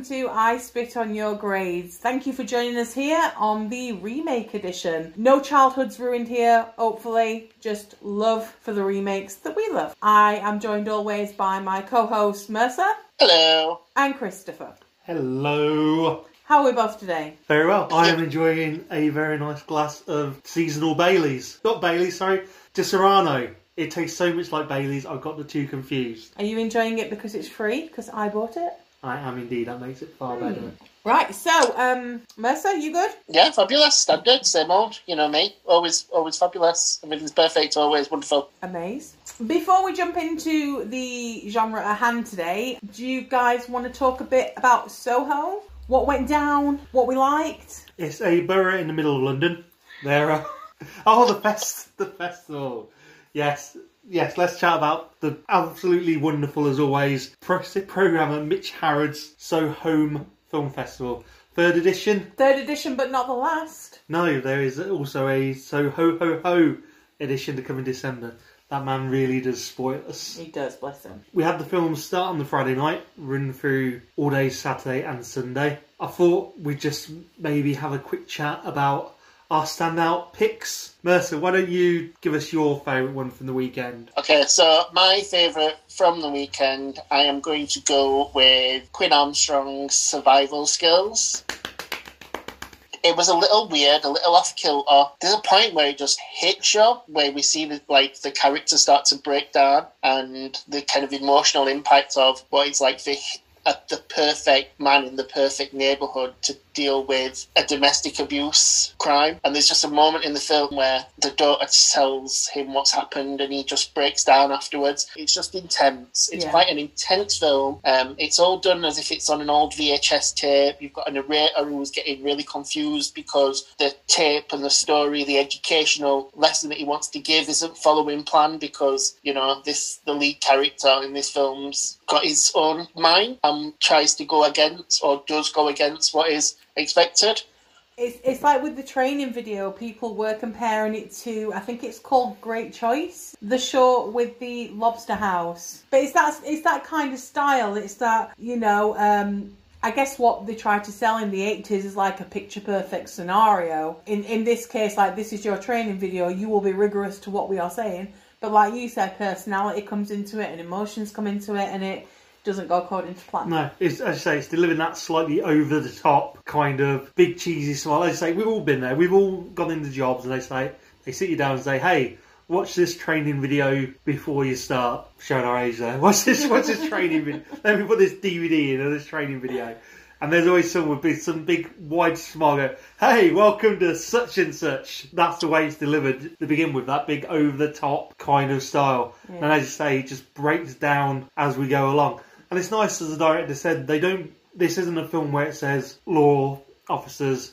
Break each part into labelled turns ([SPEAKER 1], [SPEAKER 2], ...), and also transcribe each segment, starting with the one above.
[SPEAKER 1] Hello and welcome to I Spit on Your Grades. Thank you for joining us here on the remake edition. No childhoods ruined here, hopefully, just love for the remakes that we love. I am joined always by my co host Mercer
[SPEAKER 2] Hello.
[SPEAKER 1] and Christopher.
[SPEAKER 3] Hello.
[SPEAKER 1] How are we both today?
[SPEAKER 3] Very well. I am enjoying a very nice glass of seasonal Baileys. Not Baileys, sorry, Disaronno. It tastes so much like Baileys, I've got the two confused.
[SPEAKER 1] Are you enjoying it because it's free? Because I bought it?
[SPEAKER 3] I am indeed. That makes it far better.
[SPEAKER 1] Right, so, um, Mercer, you good?
[SPEAKER 2] Yeah, fabulous. Standard, same old. You know me. Always, always fabulous. Everything's perfect. Always wonderful.
[SPEAKER 1] Amaze. Before we jump into the genre at hand today, do you guys want to talk a bit about Soho? What went down? What we liked?
[SPEAKER 3] It's a borough in the middle of London. There are. Oh, the fest, the festival. Yes, yes. Let's chat about the absolutely wonderful, as always, pro- programmer Mitch Harrod's So Home Film Festival, third edition.
[SPEAKER 1] Third edition, but not the last.
[SPEAKER 3] No, there is also a So Ho Ho Ho edition to come in December. That man really does spoil us.
[SPEAKER 1] He does, bless him.
[SPEAKER 3] We had the film start on the Friday night, run through all day Saturday and Sunday. I thought we'd just maybe have a quick chat about our standout picks. Mercer, why don't you give us your favourite one from the weekend?
[SPEAKER 2] Okay, so my favourite from the weekend, I am going to go with Quinn Armstrong's survival skills. It was a little weird, a little off kilter. There's a point where it just hits you, where we see the, like the character start to break down, and the kind of emotional impact of what it's like for uh, the perfect man in the perfect neighborhood to deal with a domestic abuse crime. And there's just a moment in the film where the daughter tells him what's happened and he just breaks down afterwards. It's just intense. It's
[SPEAKER 1] Yeah.
[SPEAKER 2] quite an intense film. Um, it's all done as if it's on an old VHS tape. You've got a narrator who's getting really confused because the tape and the story, the educational lesson that he wants to give isn't following plan because, you know, this the lead character in this film's got his own mind and tries to go against or does go against what is expected.
[SPEAKER 1] It's, it's like with the training video, people were comparing it to, I think it's called Great Choice, the show with the lobster house. But it's that, it's that kind of style. It's that, you know, um, I guess what they tried to sell in the 80s is like a picture perfect scenario. In, in this case, like this is your training video, you will be rigorous to what we are saying. But like you said, personality comes into it and emotions come into it and it doesn't go according to plan.
[SPEAKER 3] No, it's, as I say, it's delivering that slightly over the top kind of big cheesy smile. As I say, we've all been there. We've all gone into jobs and they say, they sit you down and say, hey, watch this training video before you start showing our age there. Watch this, watch this training video. Let me put this DVD in or this training video. And there's always someone with big, some big wide smile go, hey, welcome to such and such. That's the way it's delivered to begin with, that big over the top kind of style. And as you say, it just breaks down as we go along. And it's nice, as the director said, they don't, this isn't a film where it says law officers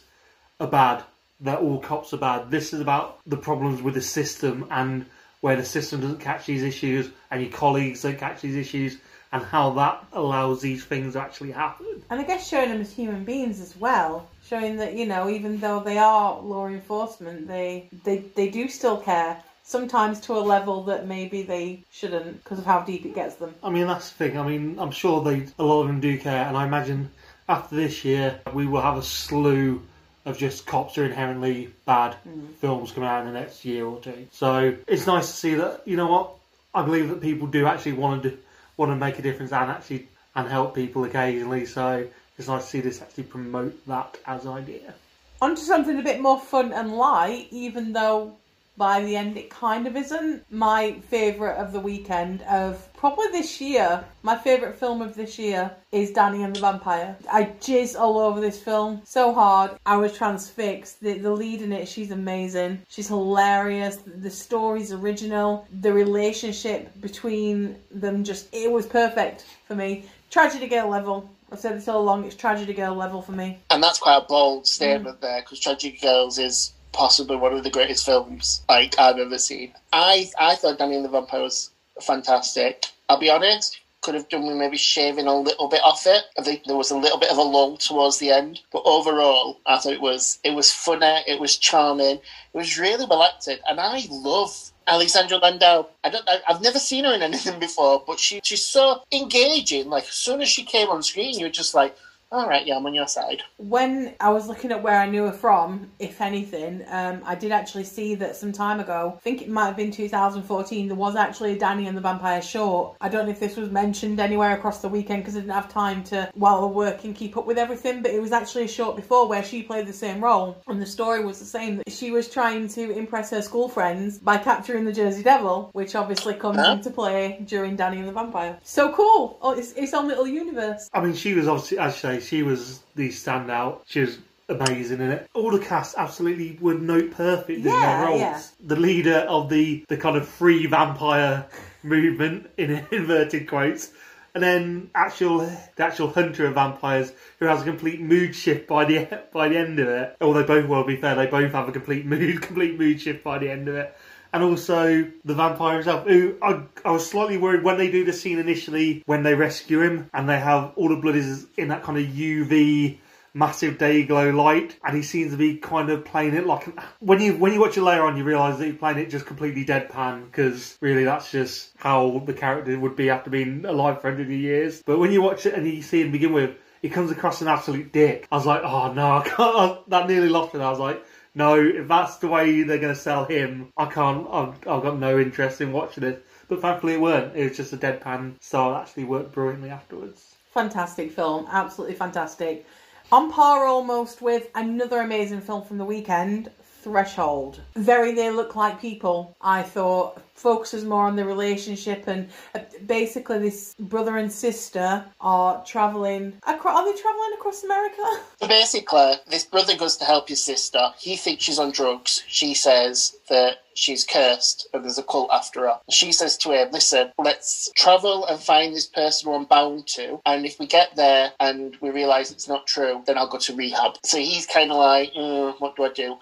[SPEAKER 3] are bad, that all cops are bad. This is about the problems with the system and where the system doesn't catch these issues and your colleagues don't catch these issues and how that allows these things to actually happen.
[SPEAKER 1] And I guess showing them as human beings as well, showing that you know even though they are law enforcement, they they they do still care. Sometimes to a level that maybe they shouldn't because of how deep it gets them.
[SPEAKER 3] I mean, that's the thing. I mean, I'm sure they a lot of them do care, and I imagine after this year we will have a slew of just cops are inherently bad mm. films coming out in the next year or two. So it's nice to see that. You know what? I believe that people do actually want to do, want to make a difference and actually and help people occasionally. So it's nice to see this actually promote that as an idea.
[SPEAKER 1] Onto something a bit more fun and light, even though by the end it kind of isn't. My favourite of the weekend of probably this year, my favourite film of this year is Danny and the Vampire. I jizz all over this film so hard. I was transfixed. The, the lead in it, she's amazing. She's hilarious. The story's original. The relationship between them just, it was perfect for me. Tragedy Girl level. I've said this all along, it's Tragedy Girl level for me.
[SPEAKER 2] And that's quite a bold mm. statement there because Tragedy Girls is possibly one of the greatest films like I've ever seen. I I thought Danny and the Vampire was fantastic. I'll be honest, could have done with maybe shaving a little bit off it. I think there was a little bit of a lull towards the end, but overall, I thought it was it was funny, it was charming, it was really well acted, and I love Alexandra Landau. I don't. I, I've never seen her in anything before, but she she's so engaging. Like as soon as she came on screen, you're just like, all right, yeah, I'm on your side.
[SPEAKER 1] When I was looking at where I knew her from, if anything, um, I did actually see that some time ago, I think it might have been 2014, there was actually a Danny and the Vampire short. I don't know if this was mentioned anywhere across the weekend because I didn't have time to, while I work and keep up with everything, but it was actually a short before where she played the same role. And the story was the same that she was trying to impress her school friends by capturing the Jersey Devil, which obviously comes
[SPEAKER 2] Huh?
[SPEAKER 1] into play during Danny and the Vampire. So cool! Oh, it's its own little universe.
[SPEAKER 3] I mean, she was obviously, as you say, she was the standout. She was amazing in it. All the cast absolutely were note perfect in
[SPEAKER 1] Yeah,
[SPEAKER 3] their roles.
[SPEAKER 1] yeah.
[SPEAKER 3] The leader of the, the kind of free vampire movement, in inverted quotes, and then actual the actual hunter of vampires who has a complete mood shift by the by the end of it. Although both, well, to be fair, they both have a complete mood complete mood shift by the end of it. And also the vampire himself, who I, I was slightly worried when they do the scene initially when they rescue him and they have all the blood is in that kind of UV massive day glow light, and he seems to be kind of playing it like when you when you watch it later on, you realise that he's playing it just completely deadpan because really that's just how the character would be after being alive for hundred years. But when you watch it and you see him begin with, he comes across an absolute dick. I was like, oh no. That nearly lost it. I was like. No, if that's the way they're going to sell him, I can't. I've, I've got no interest in watching it. But thankfully, it weren't. It was just a deadpan style. Actually, worked brilliantly afterwards.
[SPEAKER 1] Fantastic film, absolutely fantastic. On par almost with another amazing film from the weekend, Threshold. Very They Look Like People, I thought, focuses more on the relationship and uh, basically this brother and sister are travelling. Acro- are they travelling across America?
[SPEAKER 2] Basically, this brother goes to help his sister. He thinks she's on drugs. She says that she's cursed and there's a cult after her. She says to him, Listen, let's travel and find this person who I'm bound to. And if we get there and we realise it's not true, then I'll go to rehab. So he's kind of like, mm, What do I do?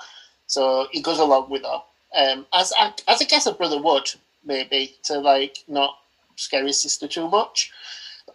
[SPEAKER 2] So he goes along with her. Um, as, I, as I guess a brother would, maybe, to like not scare his sister too much.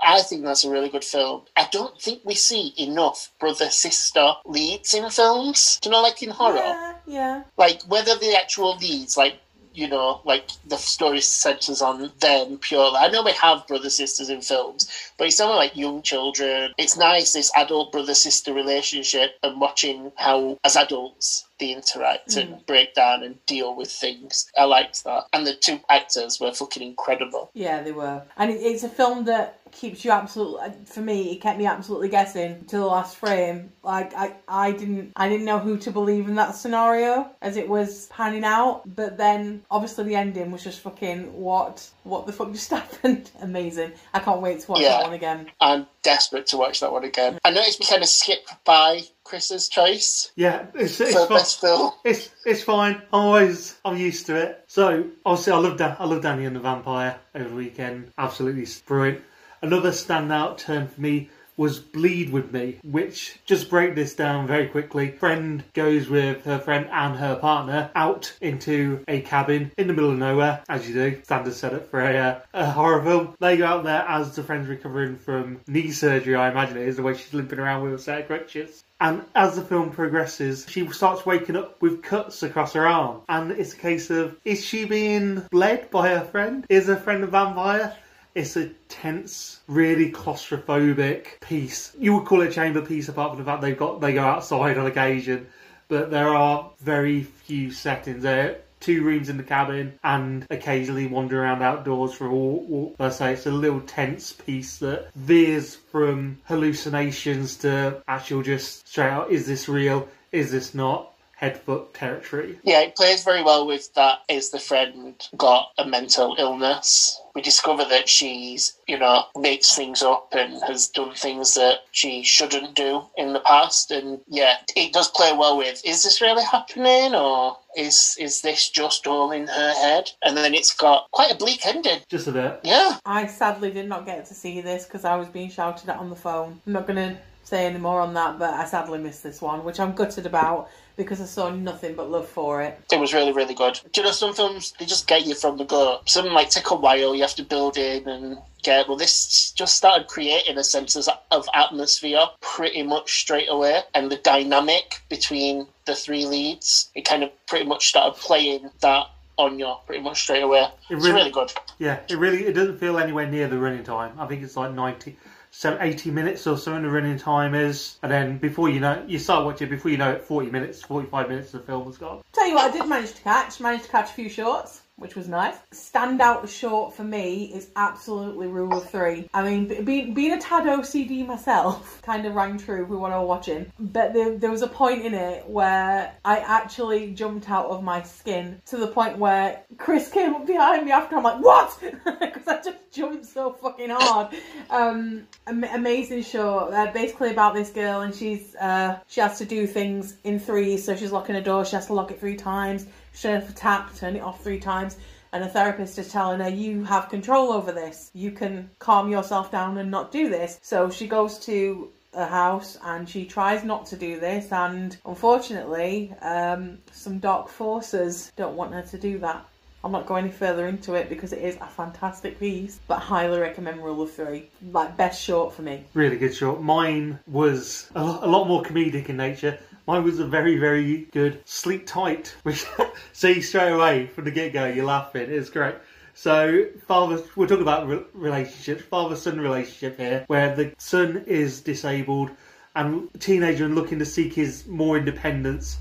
[SPEAKER 2] I think that's a really good film. I don't think we see enough brother sister leads in films. Do you know, like in horror?
[SPEAKER 1] Yeah, yeah.
[SPEAKER 2] Like whether the actual leads, like you know, like the story centers on them purely. I know we have brother sisters in films, but it's not like young children. It's nice this adult brother sister relationship and watching how, as adults, they interact and mm. break down and deal with things. I liked that, and the two actors were fucking incredible.
[SPEAKER 1] Yeah, they were. And it's a film that keeps you absolutely for me it kept me absolutely guessing to the last frame like I, I didn't i didn't know who to believe in that scenario as it was panning out but then obviously the ending was just fucking what what the fuck just happened amazing i can't wait to watch
[SPEAKER 2] Yeah.
[SPEAKER 1] that one again
[SPEAKER 2] I'm desperate to watch that one again. I noticed we kind of skipped by Chris's choice
[SPEAKER 3] Yeah, it's it's,
[SPEAKER 2] for
[SPEAKER 3] fine.
[SPEAKER 2] best film.
[SPEAKER 3] it's it's fine. I'm always I'm used to it. So obviously I love Dan- I love Danny and the Vampire over the weekend. Absolutely brilliant. Another standout turn for me was Bleed with Me, which just break this down very quickly. Friend goes with her friend and her partner out into a cabin in the middle of nowhere, as you do. Standard setup for a, uh, a horror film. They go out there as the friend's recovering from knee surgery. I imagine it is the way she's limping around with a set of crutches. And as the film progresses, she starts waking up with cuts across her arm. And it's a case of is she being bled by her friend? Is her friend a vampire? It's a tense, really claustrophobic piece. You would call it a chamber piece, apart from the fact they've got they go outside on occasion. But there are very few settings there. Two rooms in the cabin, and occasionally wander around outdoors for a walk. Let's say it's a little tense piece that veers from hallucinations to actual just straight out: is this real? Is this not? Head foot territory.
[SPEAKER 2] Yeah, it plays very well with that. Is the friend got a mental illness? We discover that she's, you know, makes things up and has done things that she shouldn't do in the past. And yeah, it does play well with is this really happening or is is this just all in her head? And then it's got quite a bleak ending.
[SPEAKER 3] Just a bit.
[SPEAKER 2] Yeah.
[SPEAKER 1] i sadly did not get to see this because i was being shouted at on the phone i'm not gonna say any more on that but i sadly missed this one which i'm gutted about because i saw nothing but love for it
[SPEAKER 2] It was really, really good. Do you know some films they just get you from the go? Some like take a while, you have to build in and get. Well, this just started creating a sense of, of atmosphere pretty much straight away, and the dynamic between the three leads. It kind of pretty much started playing that on you pretty much straight away. It's
[SPEAKER 3] really-
[SPEAKER 2] really good.
[SPEAKER 3] Yeah, it really it doesn't feel anywhere near the running time. I think it's like 90, so 80 minutes or so in the running time is, and then before you know, you start watching before you know it, forty minutes, forty five minutes, the film has gone.
[SPEAKER 1] Tell you what, I did manage to catch. Managed to catch a few shorts, which was nice. Standout short for me is absolutely Rule of Three. I mean, being being a tad OCD myself, kind of rang true with what I was watching. But there, there was a point in it where I actually jumped out of my skin to the point where Chris came up behind me after. I'm like, what? Because I just jumped so fucking hard. Um, am- amazing show. Uh, basically about this girl, and she's uh, she has to do things in threes. So she's locking a door. She has to lock it three times. She for tap, turn it off three times. And a therapist is telling her, You have control over this. You can calm yourself down and not do this. So she goes to a house and she tries not to do this. And unfortunately, um, some dark forces don't want her to do that. I'm not going any further into it because it is a fantastic piece, but highly recommend Rule of Three. Like, best short for me.
[SPEAKER 3] Really good short. Mine was a lot more comedic in nature. Mine was a very, very good Sleep Tight, which see straight away from the get go, you're laughing. It's great. So, father, we're talking about re- relationships, father son relationship here, where the son is disabled and teenager and looking to seek his more independence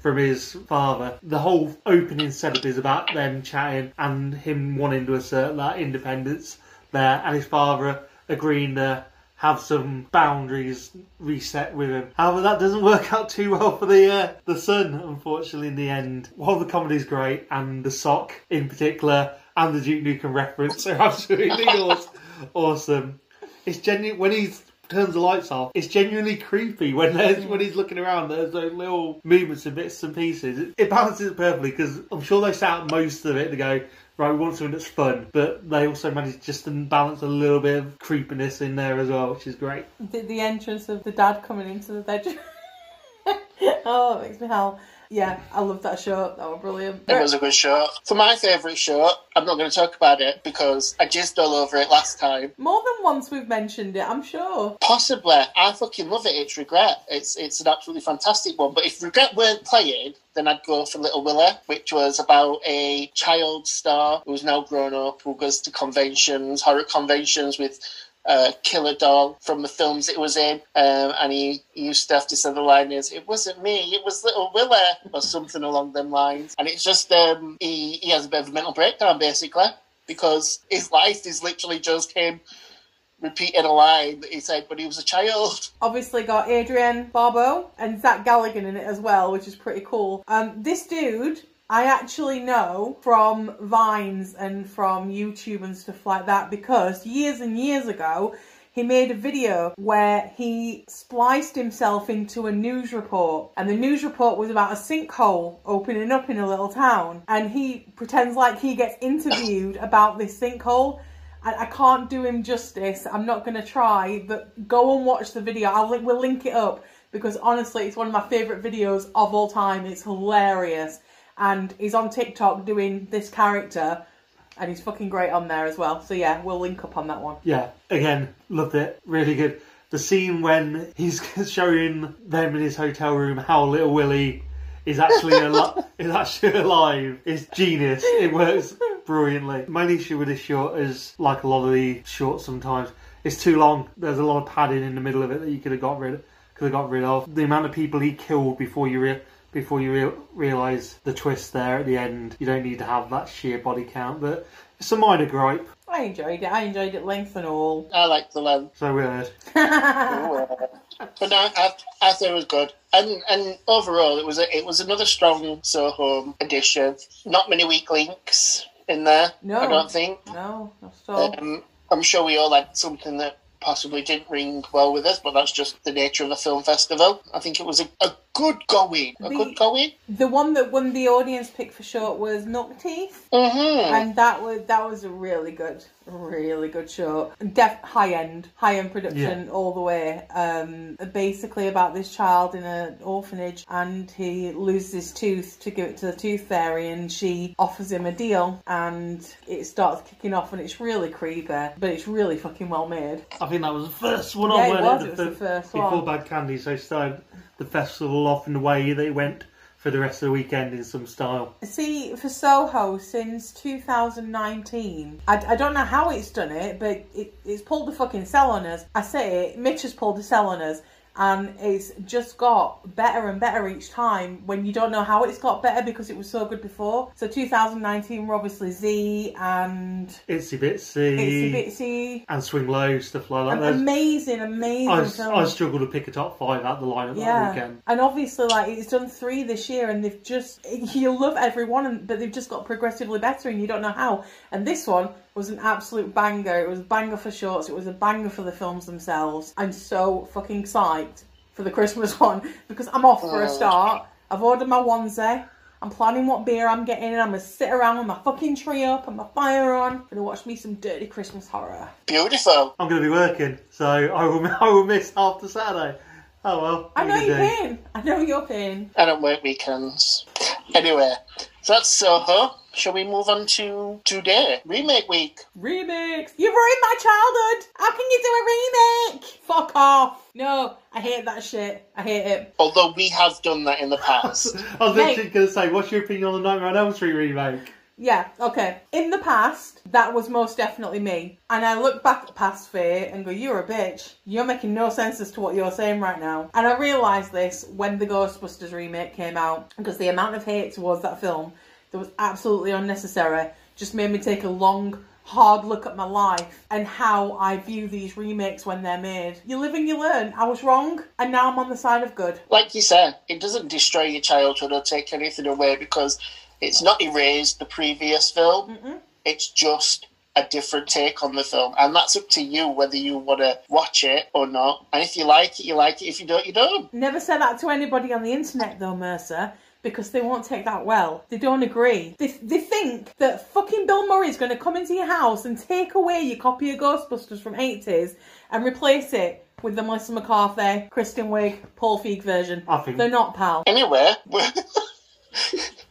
[SPEAKER 3] from his father. The whole opening setup is about them chatting and him wanting to assert that independence there, and his father agreeing to have some boundaries reset with him. However, that doesn't work out too well for the uh, the son, unfortunately. In the end, while the comedy's great and the sock in particular and the Duke Nukem reference are absolutely awesome. It's genuine when he's turns the lights off. It's genuinely creepy when there's when he's looking around. There's those little movements and bits and pieces. It, it balances it perfectly because I'm sure they sat most of it to go. Right, we want something that's fun, but they also managed just to balance a little bit of creepiness in there as well, which is great.
[SPEAKER 1] The, the entrance of the dad coming into the bedroom. oh, it makes me howl. Yeah, I love that show. That was brilliant.
[SPEAKER 2] It was a good show. For my favourite show, I'm not going to talk about it because I jizzed all over it last time.
[SPEAKER 1] More than once we've mentioned it, I'm sure.
[SPEAKER 2] Possibly, I fucking love it. It's Regret. It's it's an absolutely fantastic one. But if Regret weren't playing, then I'd go for Little Willie, which was about a child star who's now grown up, who goes to conventions, horror conventions with uh, Killer Doll from the films it was in, um, and he, he used to have to say the line is, "It wasn't me, it was Little Willie," or something along them lines. And it's just um, he he has a bit of a mental breakdown basically because his life is literally just him repeating a line that he said when he was a child.
[SPEAKER 1] Obviously got Adrienne Barbeau and Zach Galligan in it as well, which is pretty cool. Um, this dude I actually know from Vines and from YouTube and stuff like that because years and years ago he made a video where he spliced himself into a news report and the news report was about a sinkhole opening up in a little town and he pretends like he gets interviewed about this sinkhole I, I can't do him justice. I'm not going to try, but go and watch the video. I'll we'll link it up because honestly, it's one of my favourite videos of all time. It's hilarious. And he's on TikTok doing this character, and he's fucking great on there as well. So yeah, we'll link up on that one.
[SPEAKER 3] Yeah, again, loved it. Really good. The scene when he's showing them in his hotel room how little Willie is actually al- is actually alive is genius. It works brilliantly. My issue with this short is like a lot of the shorts sometimes. It's too long. There's a lot of padding in the middle of it that you could have got rid of, could have got rid of. The amount of people he killed before you re- before you re- realize the twist there at the end. You don't need to have that sheer body count, but it's a minor gripe.
[SPEAKER 1] I enjoyed it. I enjoyed it length and all.
[SPEAKER 2] I like the length.
[SPEAKER 3] So weird.
[SPEAKER 2] But no, I, I thought it was good, and and overall, it was a, it was another strong So Home edition. Not many weak links in there.
[SPEAKER 1] No.
[SPEAKER 2] I don't think.
[SPEAKER 1] no, not at all.
[SPEAKER 2] Um, I'm sure we all had something that possibly didn't ring well with us, but that's just the nature of a film festival. I think it was a, a good going, a
[SPEAKER 1] The-
[SPEAKER 2] good going.
[SPEAKER 1] The one that won the audience pick for short was Milk Teeth.
[SPEAKER 2] Mm-hmm.
[SPEAKER 1] and that was that was a really good, really good show. Def high end, high end production all the way. Um, basically about this child in an orphanage, and he loses his tooth to give it to the tooth fairy, and she offers him a deal, and it starts kicking off, and it's really creepy, but it's really fucking well made.
[SPEAKER 3] I think that was the first one
[SPEAKER 1] Yeah,
[SPEAKER 3] on
[SPEAKER 1] it was,
[SPEAKER 3] the
[SPEAKER 1] it was the
[SPEAKER 3] fir-
[SPEAKER 1] first
[SPEAKER 3] before
[SPEAKER 1] one.
[SPEAKER 3] Bad Candy, so started the festival off in the way they went for the rest of the weekend in some style.
[SPEAKER 1] See, for Soho since 2019, I, I don't know how it's done it, but it, it's pulled the fucking sell on us. I say it, Mitch has pulled the sell on us. And it's just got better and better each time when you don't know how it's got better because it was so good before. So 2019 were obviously Z and
[SPEAKER 3] Itsy Bitsy,
[SPEAKER 1] Itsy Bitsy.
[SPEAKER 3] and Swing Low, stuff like that.
[SPEAKER 1] Amazing, amazing
[SPEAKER 3] I. I struggle to pick a top five out the lineup that
[SPEAKER 1] Yeah,
[SPEAKER 3] weekend.
[SPEAKER 1] and obviously, like it's done three this year, and they've just you love everyone, but they've just got progressively better, and you don't know how. And this one was an absolute banger. It was a banger for shorts. It was a banger for the films themselves. I'm so fucking psyched for the Christmas one because I'm off for a oh. start. I've ordered my onesie. I'm planning what beer I'm getting, and I'm gonna sit around with my fucking tree up and my fire on, gonna watch me some dirty Christmas horror.
[SPEAKER 2] Beautiful.
[SPEAKER 3] I'm going to be working, so I will I will miss half the Saturday. Oh well.
[SPEAKER 1] I know
[SPEAKER 3] you
[SPEAKER 1] you're
[SPEAKER 3] gonna
[SPEAKER 1] pain. I know you're pain.
[SPEAKER 2] I don't work weekends. Anyway, so that's Soho. Shall we move on to today? Remake week.
[SPEAKER 1] Remix! You've ruined my childhood! How can you do a remake? Fuck off! No, I hate that shit. I hate it.
[SPEAKER 2] Although we have done that in the past.
[SPEAKER 3] I was literally going to say, what's your opinion on the Nightmare on Elm Street remake?
[SPEAKER 1] Yeah, okay. In the past, that was most definitely me. And I look back at past Faye and go, You're a bitch. You're making no sense as to what you're saying right now. And I realised this when the Ghostbusters remake came out, because the amount of hate towards that film that was absolutely unnecessary just made me take a long, hard look at my life and how I view these remakes when they're made. You live and you learn. I was wrong, and now I'm on the side of good.
[SPEAKER 2] like you said, it doesn't destroy your childhood or take anything away because it's not erased the previous film. It's just a different take on the film, and that's up to you whether you want to watch it or not. And if you like it, you like it. If you don't, you don't.
[SPEAKER 1] Never say that to anybody on the internet, though, Mercer, because they won't take that well. They don't agree. They, they think that fucking Bill Murray's going to come into your house and take away your copy of Ghostbusters from 80s and replace it with the Melissa McCarthy, Kristen Wiig, Paul Feig version.
[SPEAKER 3] I think-
[SPEAKER 1] They're not, pal.
[SPEAKER 2] Anyway,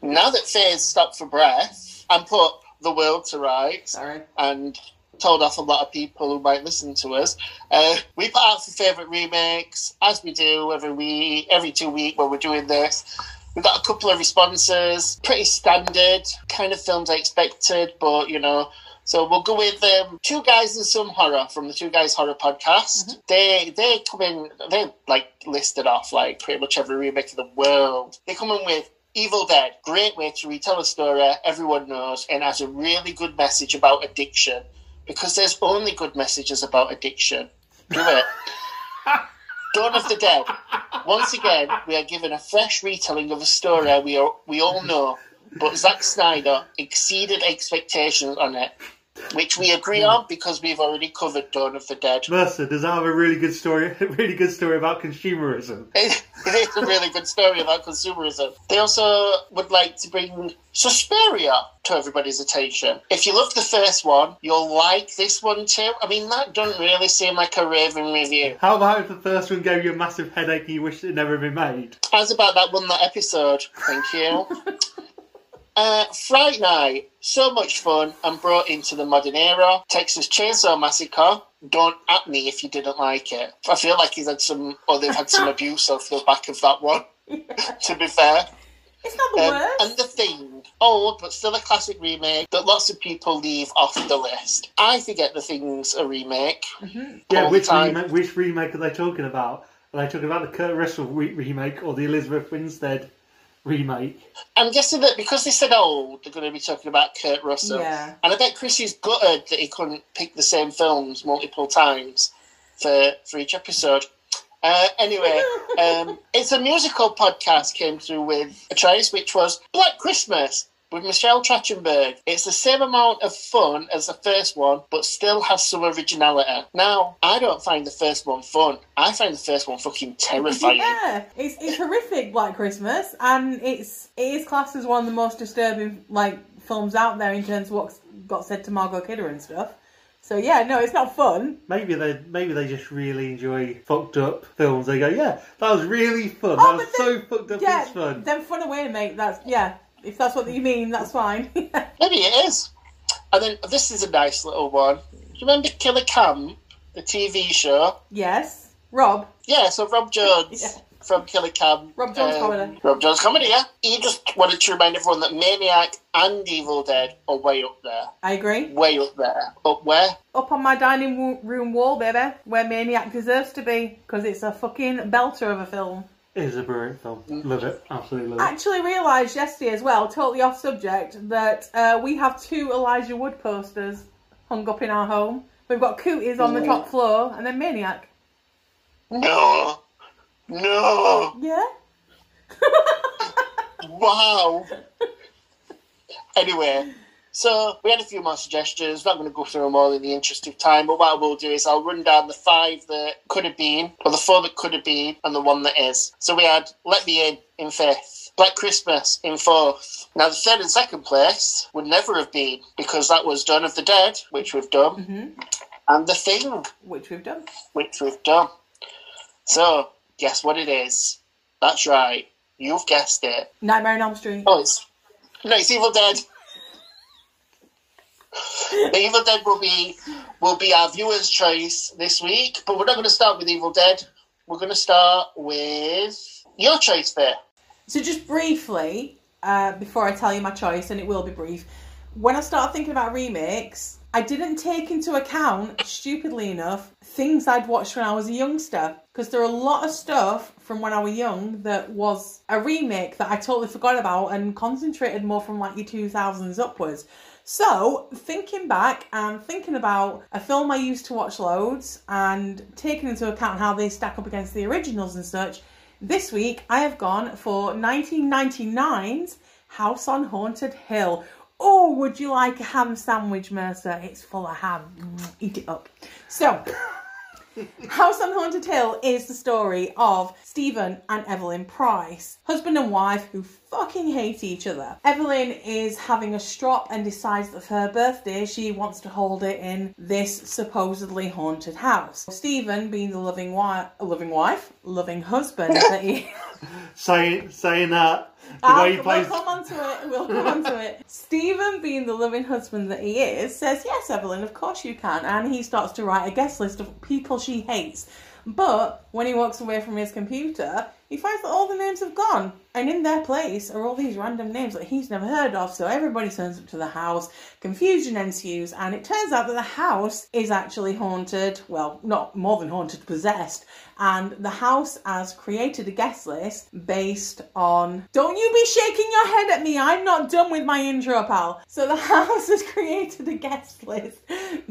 [SPEAKER 2] now that Faye's stopped for breath and put the world to rights,
[SPEAKER 1] Sorry.
[SPEAKER 2] and told off a lot of people who might listen to us. Uh, we put out for favourite remakes, as we do every week, every two week when we're doing this. We got a couple of responses, pretty standard, kind of films I expected, but you know. So we'll go with um, two guys and some horror from the Two Guys Horror podcast. They they come in, they like listed off like pretty much every remake in the world. They come in with Evil Dead, great way to retell a story everyone knows and has a really good message about addiction because there's only good messages about addiction. Do it. Dawn of the Dead. Once again, we are given a fresh retelling of a story we are, we all know, but Zack Snyder exceeded expectations on it, which we agree hmm. on because we've already covered Dawn of the Dead.
[SPEAKER 3] Mercer, does that have a really good story? A really good story about consumerism?
[SPEAKER 2] It is a really good story about consumerism. They also would like to bring Suspiria to everybody's attention. If you loved the first one, you'll like this one too. I mean, that doesn't really seem like a raving review.
[SPEAKER 3] How about if the first one gave you a massive headache and you wish it had never been made?
[SPEAKER 2] How's about that one, that episode? Thank you. Uh, Fright Night, so much fun and brought into the modern era. Texas Chainsaw Massacre, don't at me if you didn't like it. I feel like he's had some, or they've had some abuse off the back of that one, to be fair.
[SPEAKER 1] It's not the
[SPEAKER 2] Um,
[SPEAKER 1] worst.
[SPEAKER 2] and The Thing, old but still a classic remake that lots of people leave off the list. I forget The Thing's a remake.
[SPEAKER 3] Yeah,
[SPEAKER 2] all the
[SPEAKER 3] which
[SPEAKER 2] time.
[SPEAKER 3] remake, which remake are they talking about? Are they talking about the Kurt Russell re- remake or the Elizabeth Winstead remake?
[SPEAKER 2] I'm guessing that because they said old, they're going to be talking about Kurt Russell.
[SPEAKER 1] Yeah.
[SPEAKER 2] And I bet Chris is gutted that he couldn't pick the same films multiple times for for each episode. Uh, anyway, um, it's a musical podcast came through with a choice, which was Black Christmas with Michelle Trachtenberg. It's the same amount of fun as the first one, but still has some originality. Now, I don't find the first one fun. I find the first one fucking terrifying.
[SPEAKER 1] Yeah, it's it's horrific Black Christmas, and it's it is classed as one of the most disturbing like films out there in terms of what got said to Margot Kidder and stuff. So yeah, no, it's not fun.
[SPEAKER 3] Maybe they maybe they just really enjoy fucked up films. They go, yeah, that was really fun.
[SPEAKER 1] Oh,
[SPEAKER 3] that was
[SPEAKER 1] but
[SPEAKER 3] so fucked up.
[SPEAKER 1] Yeah,
[SPEAKER 3] It's fun.
[SPEAKER 1] then fun away, mate. That's yeah. If that's what you mean, that's fine.
[SPEAKER 2] Maybe it is. And then this is a nice little one. Do you remember Killer Camp, the TV show?
[SPEAKER 1] yes, Rob.
[SPEAKER 2] Yeah, so Rob Jones
[SPEAKER 1] Yeah.
[SPEAKER 2] from Killer Cam.
[SPEAKER 1] Rob Jones
[SPEAKER 2] um,
[SPEAKER 1] comedy.
[SPEAKER 2] Rob Jones comedy, yeah. He just wanted to remind everyone that Maniac and Evil Dead are way up there.
[SPEAKER 1] I agree.
[SPEAKER 2] Way up there. Up where?
[SPEAKER 1] Up on my dining room wall, baby, where Maniac deserves to be, because it's a fucking belter of a film.
[SPEAKER 3] It is a brilliant film. Love it. Absolutely love it.
[SPEAKER 1] Actually realised yesterday as well, totally off subject, that uh, we have two Elijah Wood posters hung up in our home. We've got Cooties on the top floor, and then Maniac.
[SPEAKER 2] No. No.
[SPEAKER 1] Yeah?
[SPEAKER 2] Wow. anyway, so we had a few more suggestions. Not going to go through them all in the interest of time, but what I will do is I'll run down the five that could have been, or the four that could have been, and the one that is. So we had Let Me In in fifth, Black Christmas in fourth. Now the third and second place would never have been because that was Dawn of the Dead, which we've done,
[SPEAKER 1] hmm
[SPEAKER 2] and The Thing,
[SPEAKER 1] Which we've done.
[SPEAKER 2] which we've done. So guess what it is? That's right. You've guessed it.
[SPEAKER 1] Nightmare on Elm Street.
[SPEAKER 2] Oh, it's no, it's Evil Dead. Evil Dead will be will be our viewers' choice this week, but we're not going to start with Evil Dead. We're going to start with your choice, there.
[SPEAKER 1] So just briefly, uh, before I tell you my choice, and it will be brief, when I started thinking about remakes, I didn't take into account, stupidly enough, things I'd watched when I was a youngster. Because there are a lot of stuff from when I was young that was a remake that I totally forgot about and concentrated more from like your 2000s upwards. So, thinking back and thinking about a film I used to watch loads and taking into account how they stack up against the originals and such, this week I have gone for 1999's House on Haunted Hill. Oh, would you like a ham sandwich, Mercer? It's full of ham. Eat it up. So, House on Haunted Hill is the story of Stephen and Evelyn Price, husband and wife who fucking hate each other. Evelyn is having a strop and decides that for her birthday she wants to hold it in this supposedly haunted house. Stephen, being the loving wife, loving wife, loving husband that he
[SPEAKER 3] Saying saying that the way he plays
[SPEAKER 1] We'll come on to it. We'll come on to it. Stephen, being the loving husband that he is, says, Yes, Evelyn, of course you can. And he starts to write a guest list of people she hates. But when he walks away from his computer, he finds that all the names have gone. And in their place are all these random names that he's never heard of. So everybody turns up to the house, confusion ensues, and it turns out that the house is actually haunted. Well, not more than haunted, possessed. And the house has created a guest list based on. Don't you be shaking your head at me, I'm not done with my intro, pal. So the house has created a guest list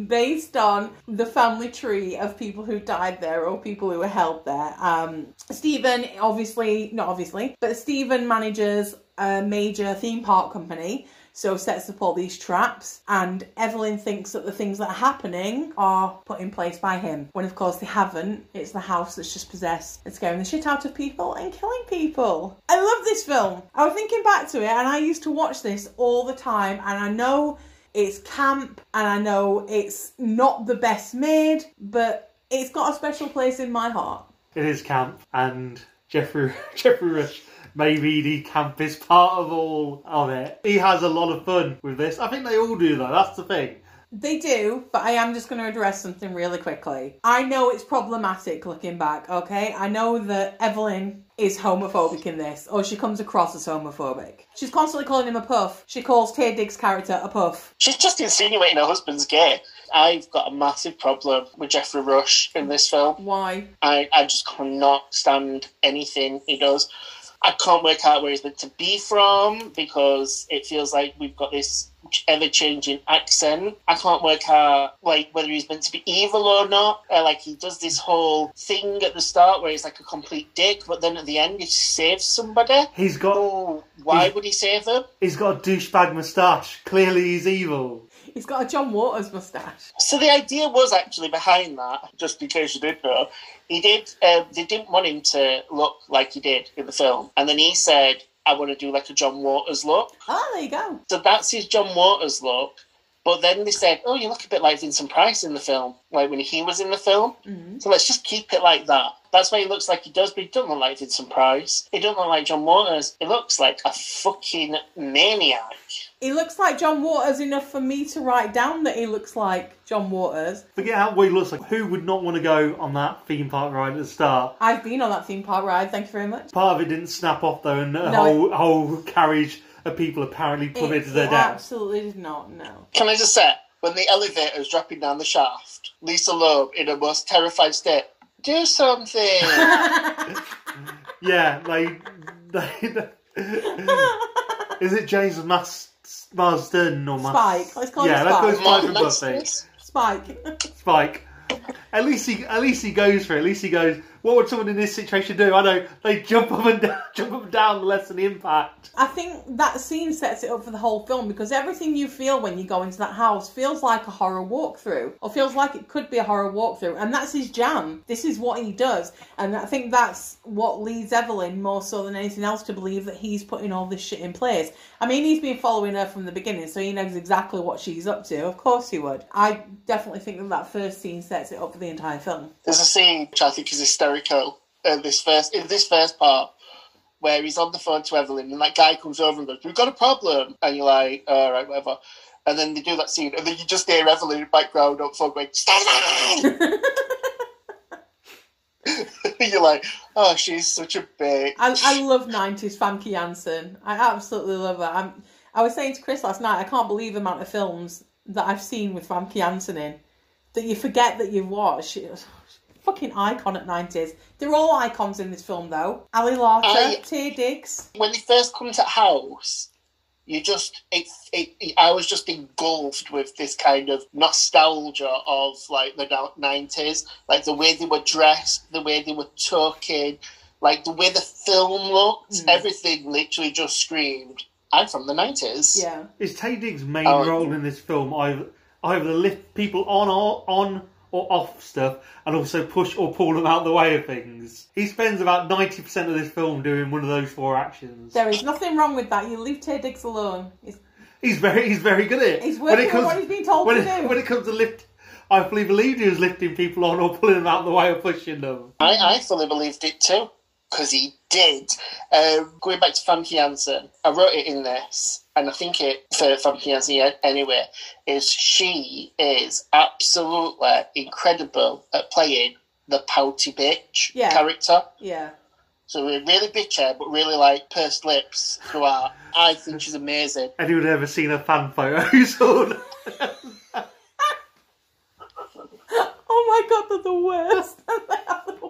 [SPEAKER 1] based on the family tree of people who died there or people who were held there. Um, Stephen, obviously, not obviously, but Stephen manages a major theme park company. So sets up all these traps, and Evelyn thinks that the things that are happening are put in place by him. When of course they haven't. It's the house that's just possessed and scaring the shit out of people and killing people. I love this film. I was thinking back to it, and I used to watch this all the time, and I know it's camp, and I know it's not the best made, but it's got a special place in my heart.
[SPEAKER 3] it is camp and Geoffrey Geoffrey Rush maybe the campest part of all of it. He has a lot of fun with this. I think they all do though, that's the thing.
[SPEAKER 1] They do, but I am just going to address something really quickly. I know it's problematic looking back, okay? I know that Evelyn is homophobic in this, or she comes across as homophobic. She's constantly calling him a puff. She calls Taye Diggs' character a puff.
[SPEAKER 2] She's just insinuating her husband's gay. I've got a massive problem with Geoffrey Rush in this film.
[SPEAKER 1] Why?
[SPEAKER 2] I, I just cannot stand anything he does. I can't work out where he's meant to be from because it feels like we've got this ever changing accent. I can't work out like whether he's meant to be evil or not. Uh, like he does this whole thing at the start where he's like a complete dick, but then at the end he saves somebody.
[SPEAKER 3] He's got
[SPEAKER 2] Oh, why
[SPEAKER 3] He's-
[SPEAKER 2] would he save them?
[SPEAKER 3] he's got a douchebag moustache. Clearly he's evil.
[SPEAKER 1] He's got a John Waters moustache.
[SPEAKER 2] So the idea was actually behind that, just in case you didn't know. He did. Uh, they didn't want him to look like he did in the film, and then he said, "I want to do like a John Waters look."
[SPEAKER 1] Oh, there you go.
[SPEAKER 2] So that's his John Waters look. But then they said, "Oh, you look a bit like Vincent Price in the film, like when he was in the film."
[SPEAKER 1] Mhm.
[SPEAKER 2] So let's just keep it like that. That's why he looks like he does, but he doesn't look like Vincent Price. He doesn't look like John Waters. He looks like a fucking maniac.
[SPEAKER 1] He looks like John Waters enough for me to write down that he looks like John Waters.
[SPEAKER 3] Forget how what he looks like. Who would not want to go on that theme park ride at the start?
[SPEAKER 1] I've been on that theme park ride. Thank you very much.
[SPEAKER 3] Part of it didn't snap off though, and the
[SPEAKER 1] No,
[SPEAKER 3] whole whole carriage of people apparently plummeted to
[SPEAKER 1] It,
[SPEAKER 3] their
[SPEAKER 1] it
[SPEAKER 3] death.
[SPEAKER 1] absolutely did not. No.
[SPEAKER 2] Can I just say, when the elevator is dropping down the shaft, Lisa Loeb in a most terrified state, do something.
[SPEAKER 3] Yeah, they, they, is it James Mas- Marsden or Mas-
[SPEAKER 1] Spike. Let's call him
[SPEAKER 3] yeah, let's call him
[SPEAKER 1] Spike.
[SPEAKER 3] Spike from Buffy.
[SPEAKER 1] Spike.
[SPEAKER 3] Spike. At least he, at least he goes for it. At least he goes. What would someone in this situation do? I know they jump up and down, jump up and down, lessen the impact.
[SPEAKER 1] I think that scene sets it up for the whole film because everything you feel when you go into that house feels like a horror walkthrough, or feels like it could be a horror walkthrough, and that's his jam. This is what he does, and I think that's what leads Evelyn more so than anything else to believe that he's putting all this shit in place. I mean, he's been following her from the beginning, so he knows exactly what she's up to. Of course, he would. I definitely think that that first scene sets it up for the entire film.
[SPEAKER 2] There's a scene which I think is hysterical in this first in this first part where he's on the phone to Evelyn and that guy comes over and goes, "We've got a problem," and you're like, "All right, whatever." And then they do that scene, and then you just hear Evelyn in the background up phone going, "Stella!" you're like, "Oh, she's such a bitch."
[SPEAKER 1] I, I love 90s Famke Janssen. I absolutely love her. I'm, I was saying to Chris last night, I can't believe the amount of films that I've seen with Famke Janssen in that you forget that you've watched. She was fucking icon at 90s. They're all icons in this film, though. Ali Larter,
[SPEAKER 2] I-
[SPEAKER 1] Taye Diggs.
[SPEAKER 2] when they first come to house, you just it, it, it I was just engulfed with this kind of nostalgia of like the nineties, like the way they were dressed, the way they were talking, like the way the film looked.
[SPEAKER 1] Mm.
[SPEAKER 2] Everything literally just screamed. I'm from the nineties.
[SPEAKER 1] Yeah.
[SPEAKER 3] Is Taye Diggs' main
[SPEAKER 2] Oh,
[SPEAKER 3] role in this film either either lift people on or on or off stuff, and also push or pull them out the way of things? He spends about ninety percent of this film doing one of those four actions.
[SPEAKER 1] There is nothing wrong with that. You leave Taye Diggs alone. It's,
[SPEAKER 3] He's very he's very good at it.
[SPEAKER 1] he's working
[SPEAKER 3] it
[SPEAKER 1] on what he's been told
[SPEAKER 3] when
[SPEAKER 1] to
[SPEAKER 3] it,
[SPEAKER 1] do.
[SPEAKER 3] when it comes to lift, I fully believed he was lifting people on or pulling them out the way or pushing them.
[SPEAKER 2] I, I fully believed it too, because he did. Um, going back to Famke Janssen, I wrote it in this, and I think it for Famke Janssen anyway is she is absolutely incredible at playing the pouty bitch
[SPEAKER 1] Yeah.
[SPEAKER 2] character.
[SPEAKER 1] yeah.
[SPEAKER 2] So we're really bitchy, but really like pursed lips throughout. I think she's amazing.
[SPEAKER 3] Anyone ever seen her fan photos? or-
[SPEAKER 1] Oh my god, they're the worst. they are the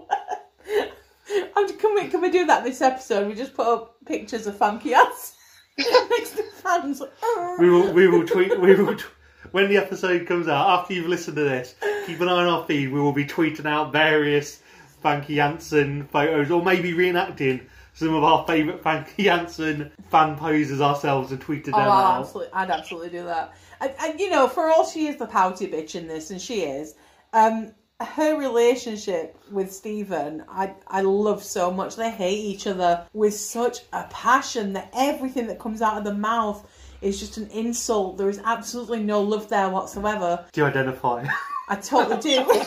[SPEAKER 1] worst. Can, we, can we do that this episode? We just put up pictures of funky ass next to fans. Like,
[SPEAKER 3] we will we will tweet we will t- when the episode comes out after you've listened to this. Keep an eye on our feed. We will be tweeting out various Fanky Janssen photos, or maybe reenacting some of our favourite Fanky Janssen fan poses ourselves and tweeted them
[SPEAKER 1] Oh, I'd
[SPEAKER 3] out.
[SPEAKER 1] absolutely, I'd absolutely do that. And, and you know, for all she is the pouty bitch in this, and she is, um, her relationship with Stephen, I I love so much. They hate each other with such a passion that everything that comes out of the mouth is just an insult. There is absolutely no love there whatsoever.
[SPEAKER 3] Do you identify?
[SPEAKER 1] I totally do.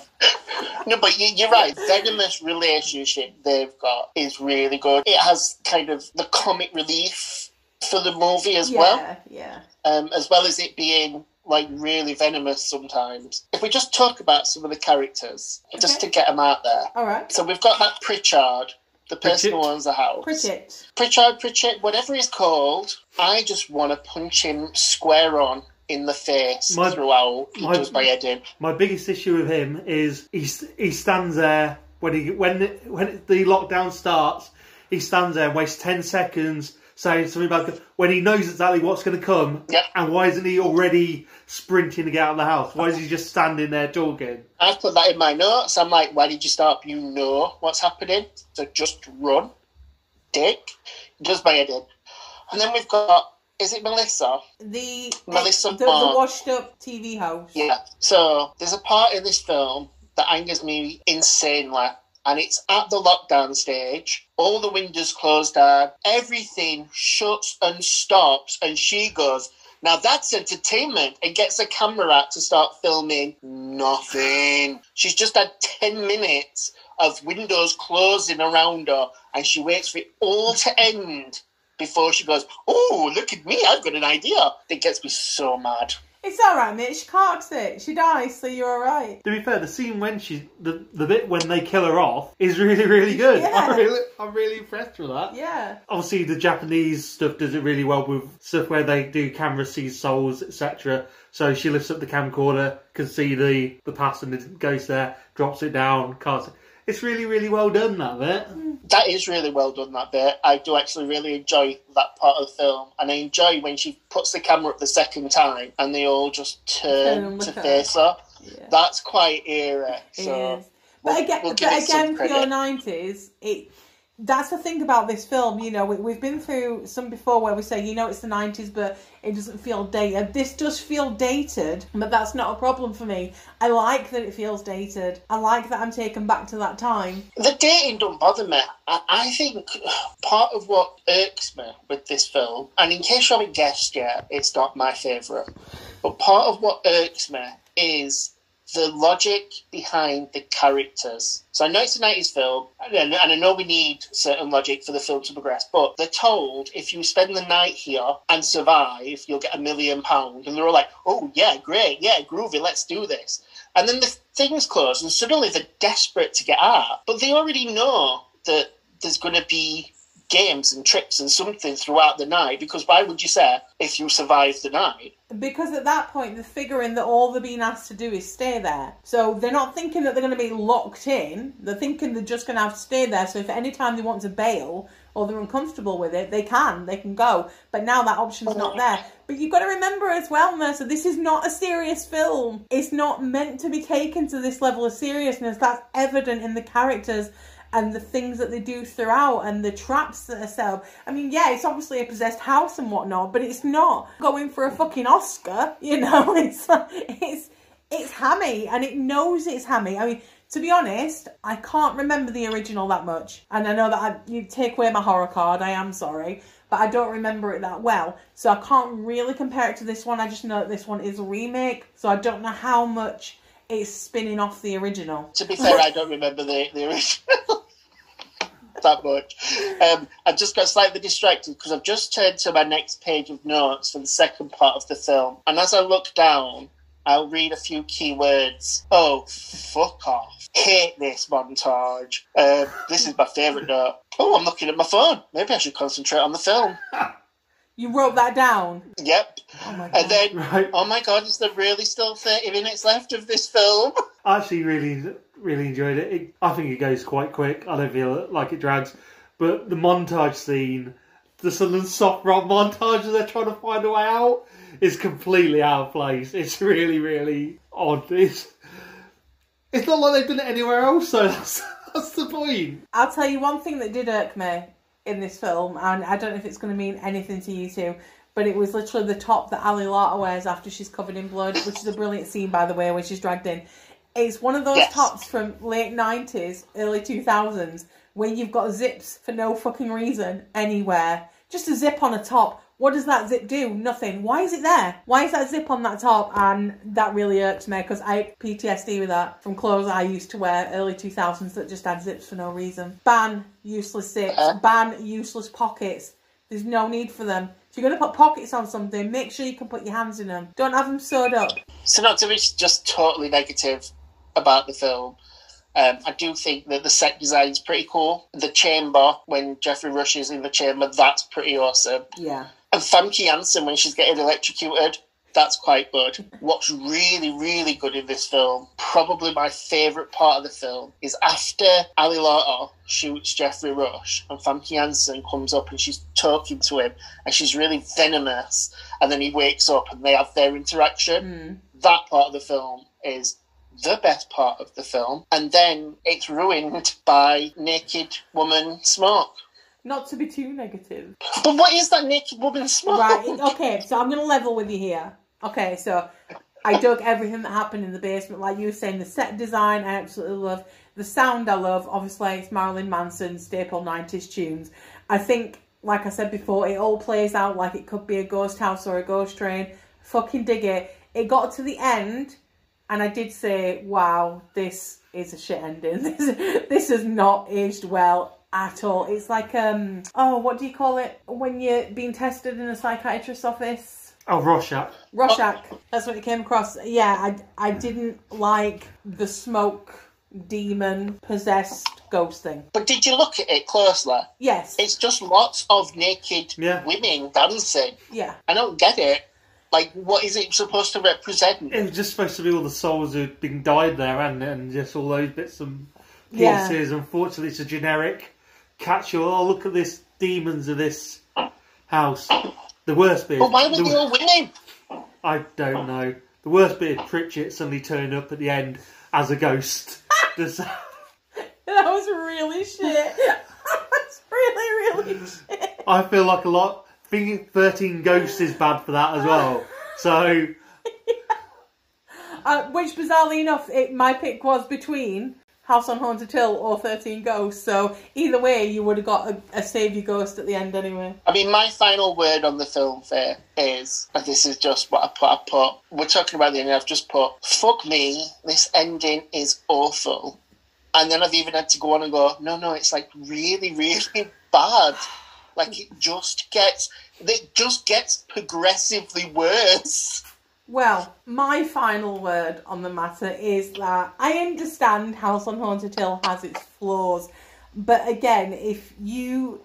[SPEAKER 2] No, but you, you're right. Venomous relationship they've got is really good. It has kind of the comic relief for the movie as well.
[SPEAKER 1] yeah, yeah.
[SPEAKER 2] um, as well as it being like really venomous sometimes. If we just talk about some of the characters, just to get them out there.
[SPEAKER 1] All right.
[SPEAKER 2] So we've got that Pritchard, the person who
[SPEAKER 3] Pritchett.
[SPEAKER 2] owns the house.
[SPEAKER 1] Pritchett.
[SPEAKER 2] Pritchard, Pritchett, whatever he's called. I just want to punch him square on in the face
[SPEAKER 3] My-
[SPEAKER 2] throughout. He
[SPEAKER 3] my-
[SPEAKER 2] does my head in.
[SPEAKER 3] My biggest issue with him is he he stands there when he when when the lockdown starts. He stands there and wastes ten seconds saying something about when he knows exactly what's going to come.
[SPEAKER 2] Yeah.
[SPEAKER 3] And why isn't he already sprinting to get out of the house? Why is he just standing there talking?
[SPEAKER 2] I've put that in my notes. I'm like, why did you stop? You know what's happening. So just run. Dick. Just does my head in. And then we've got, is it Melissa?
[SPEAKER 1] The
[SPEAKER 2] Melissa
[SPEAKER 1] the, the washed up TV host.
[SPEAKER 2] Yeah. So there's a part in this film that angers me insanely. And it's at the lockdown stage. All the windows closed down. Everything shuts and stops. And she goes, now that's entertainment. It gets a camera out to start filming nothing. She's just had 10 minutes of windows closing around her. And she waits for it all to end before she goes, "Oh, look at me! I've got an idea." It gets me so mad.
[SPEAKER 1] It's alright, mate. She carks it. She dies, so you're alright.
[SPEAKER 3] To be fair, the scene when she the the bit when they kill her off is really really good.
[SPEAKER 1] Yeah.
[SPEAKER 3] I'm really I'm really impressed with that.
[SPEAKER 1] Yeah.
[SPEAKER 3] Obviously, the Japanese stuff does it really well with stuff where they do camera sees souls, etc. So she lifts up the camcorder, can see the the past, and it goes there, drops it down, can't. see- It's really really well done that bit.
[SPEAKER 2] That is really well done. That bit, I do actually really enjoy that part of the film, and I enjoy when she puts the camera up the second time and they all just
[SPEAKER 1] Turn
[SPEAKER 2] turn to
[SPEAKER 1] look
[SPEAKER 2] face her.
[SPEAKER 1] Yeah.
[SPEAKER 2] That's quite
[SPEAKER 1] eerie.
[SPEAKER 2] So
[SPEAKER 1] is. But
[SPEAKER 2] we'll-
[SPEAKER 1] again,
[SPEAKER 2] we'll give
[SPEAKER 1] but again, for your nineties, it that's the thing about this film. You know, we, we've been through some before where we say, you know, it's the nineties, but it doesn't feel dated. This does feel dated, but that's not a problem for me. I like that it feels dated. I like that I'm taken back to that time.
[SPEAKER 2] The dating don't bother me. I, I think part of what irks me with this film, and in case you haven't guessed yet, it's not my favourite, but part of what irks me is the logic behind the characters. So I know it's a 90s film, and, I know we need certain logic for the film to progress, but they're told if you spend the night here and survive, you'll get a million pounds. And they're all like, oh, yeah, great, yeah, groovy, let's do this. And then the things close, and suddenly they're desperate to get out. But they already know that there's going to be games and tricks and something throughout the night, because why would you say if you survive the night?
[SPEAKER 1] Because at that point, they're figuring that all they're being asked to do is stay there. So they're not thinking that they're going to be locked in. They're thinking they're just going to have to stay there. So if at any time they want to bail or they're uncomfortable with it, they can. They can go. But now that option's not there. But you've got to remember as well, Mercer, this is not a serious film. It's not meant to be taken to this level of seriousness. That's evident in the characters and the things that they do throughout and the traps that are set up. I mean, yeah, it's obviously a possessed house and whatnot, but it's not going for a fucking Oscar, you know? It's it's it's hammy and it knows it's hammy. I mean, to be honest, I can't remember the original that much, and I know that I, you take away my horror card. I am sorry. But I don't remember it that well, so I can't really compare it to this one. I just know that this one is a remake, so I don't know how much it's spinning off the original.
[SPEAKER 2] To be fair, I don't remember the, the original that much. Um, I just got slightly distracted because I've just turned to my next page of notes for the second part of the film. And as I look down, I'll read a few key words. Oh, fuck off. Hate this montage. Um, this is my favourite note. Oh, I'm looking at my phone. Maybe I should concentrate on the film.
[SPEAKER 1] You wrote that down.
[SPEAKER 2] Yep.
[SPEAKER 1] Oh my god.
[SPEAKER 2] And then,
[SPEAKER 3] Right.
[SPEAKER 2] oh my god, is there really still 30 minutes left of this film?
[SPEAKER 3] I actually really, really enjoyed it. it. I think it goes quite quick. I don't feel like it drags. But the montage scene, the sudden soft rock montage as they're trying to find a way out, is completely out of place. It's really, really odd. It's, it's not like they've done it anywhere else, so that's, that's the point.
[SPEAKER 1] I'll tell you one thing that did irk me in this film, and I don't know if it's going to mean anything to you two, but it was literally the top that Ali Larter wears after she's covered in blood, which is a brilliant scene, by the way, where she's dragged in. It's one of those
[SPEAKER 2] Yes.
[SPEAKER 1] tops from late 90s, early 2000s, where you've got zips for no fucking reason anywhere. Just a zip on a top. What does that zip do? Nothing. Why is it there? Why is that zip on that top? And that really irks me because I PTSD with that from clothes I used to wear early 2000s that just had zips for no reason. Ban useless zips. Ban useless pockets. There's no need for them. If you're going to put pockets on something, make sure you can put your hands in them. Don't have them sewed up.
[SPEAKER 2] So not to be just totally negative about the film, um, I do think that the set design is pretty cool. The chamber, when Geoffrey Rush is in the chamber, that's pretty awesome.
[SPEAKER 1] Yeah.
[SPEAKER 2] And Famke Janssen, when she's getting electrocuted, that's quite good. What's really, really good in this film, probably my favourite part of the film, is after Ali Larter shoots Geoffrey Rush and Famke Janssen comes up and she's talking to him and she's really venomous and then he wakes up and they have their interaction. Hmm. That part of the film is the best part of the film. And then it's ruined by naked woman smoke.
[SPEAKER 1] Not to be too negative.
[SPEAKER 2] But what is that naked woman smoke?
[SPEAKER 1] Right, okay, so I'm going to level with you here. Okay, so I dug everything that happened in the basement. Like you were saying, the set design I absolutely love. The sound I love. Obviously, it's Marilyn Manson, staple 90s tunes. I think, like I said before, it all plays out like it could be a ghost house or a ghost train. Fucking dig it. It got to the end, and I did say, wow, this is a shit ending. This, this has not aged well at all. It's like um oh, what do you call it when you're being tested in a psychiatrist's office?
[SPEAKER 3] Oh, Rorschach.
[SPEAKER 1] Rorschach. That's what it came across. Yeah, I I didn't like the smoke demon possessed ghost thing.
[SPEAKER 2] But did you look at it closely?
[SPEAKER 1] Yes.
[SPEAKER 2] It's just lots of naked
[SPEAKER 3] Yeah.
[SPEAKER 2] women dancing.
[SPEAKER 1] yeah.
[SPEAKER 2] I don't get it. Like, what is it supposed to represent?
[SPEAKER 3] It was just supposed to be all the souls who'd been died there, and and just all those bits and
[SPEAKER 1] Yeah.
[SPEAKER 3] pieces. Unfortunately, it's a generic catch-all. Oh, look at this demons of this house. The worst bit.
[SPEAKER 2] But why were
[SPEAKER 3] the-
[SPEAKER 2] they all women?
[SPEAKER 3] I don't know. The worst bit is Pritchett suddenly turned up at the end as a ghost. Just-
[SPEAKER 1] That was really shit. that was really, really shit.
[SPEAKER 3] I feel like a lot. Think 13 Ghosts is bad for that as well. So,
[SPEAKER 1] Uh, which, bizarrely enough, it, my pick was between House on Haunted Hill or 13 Ghosts. So either way, you would have got a, a Ghost at the end anyway.
[SPEAKER 2] I mean, my final word on the film fair is, and this is just what I put, I put, we're talking about the ending, I've just put, fuck me, this ending is awful. And then I've even had to go on and go, no, no, it's like really, really bad. Like it just gets, it just gets progressively worse.
[SPEAKER 1] Well, my final word on the matter is that I understand House on Haunted Hill has its flaws, but again, if you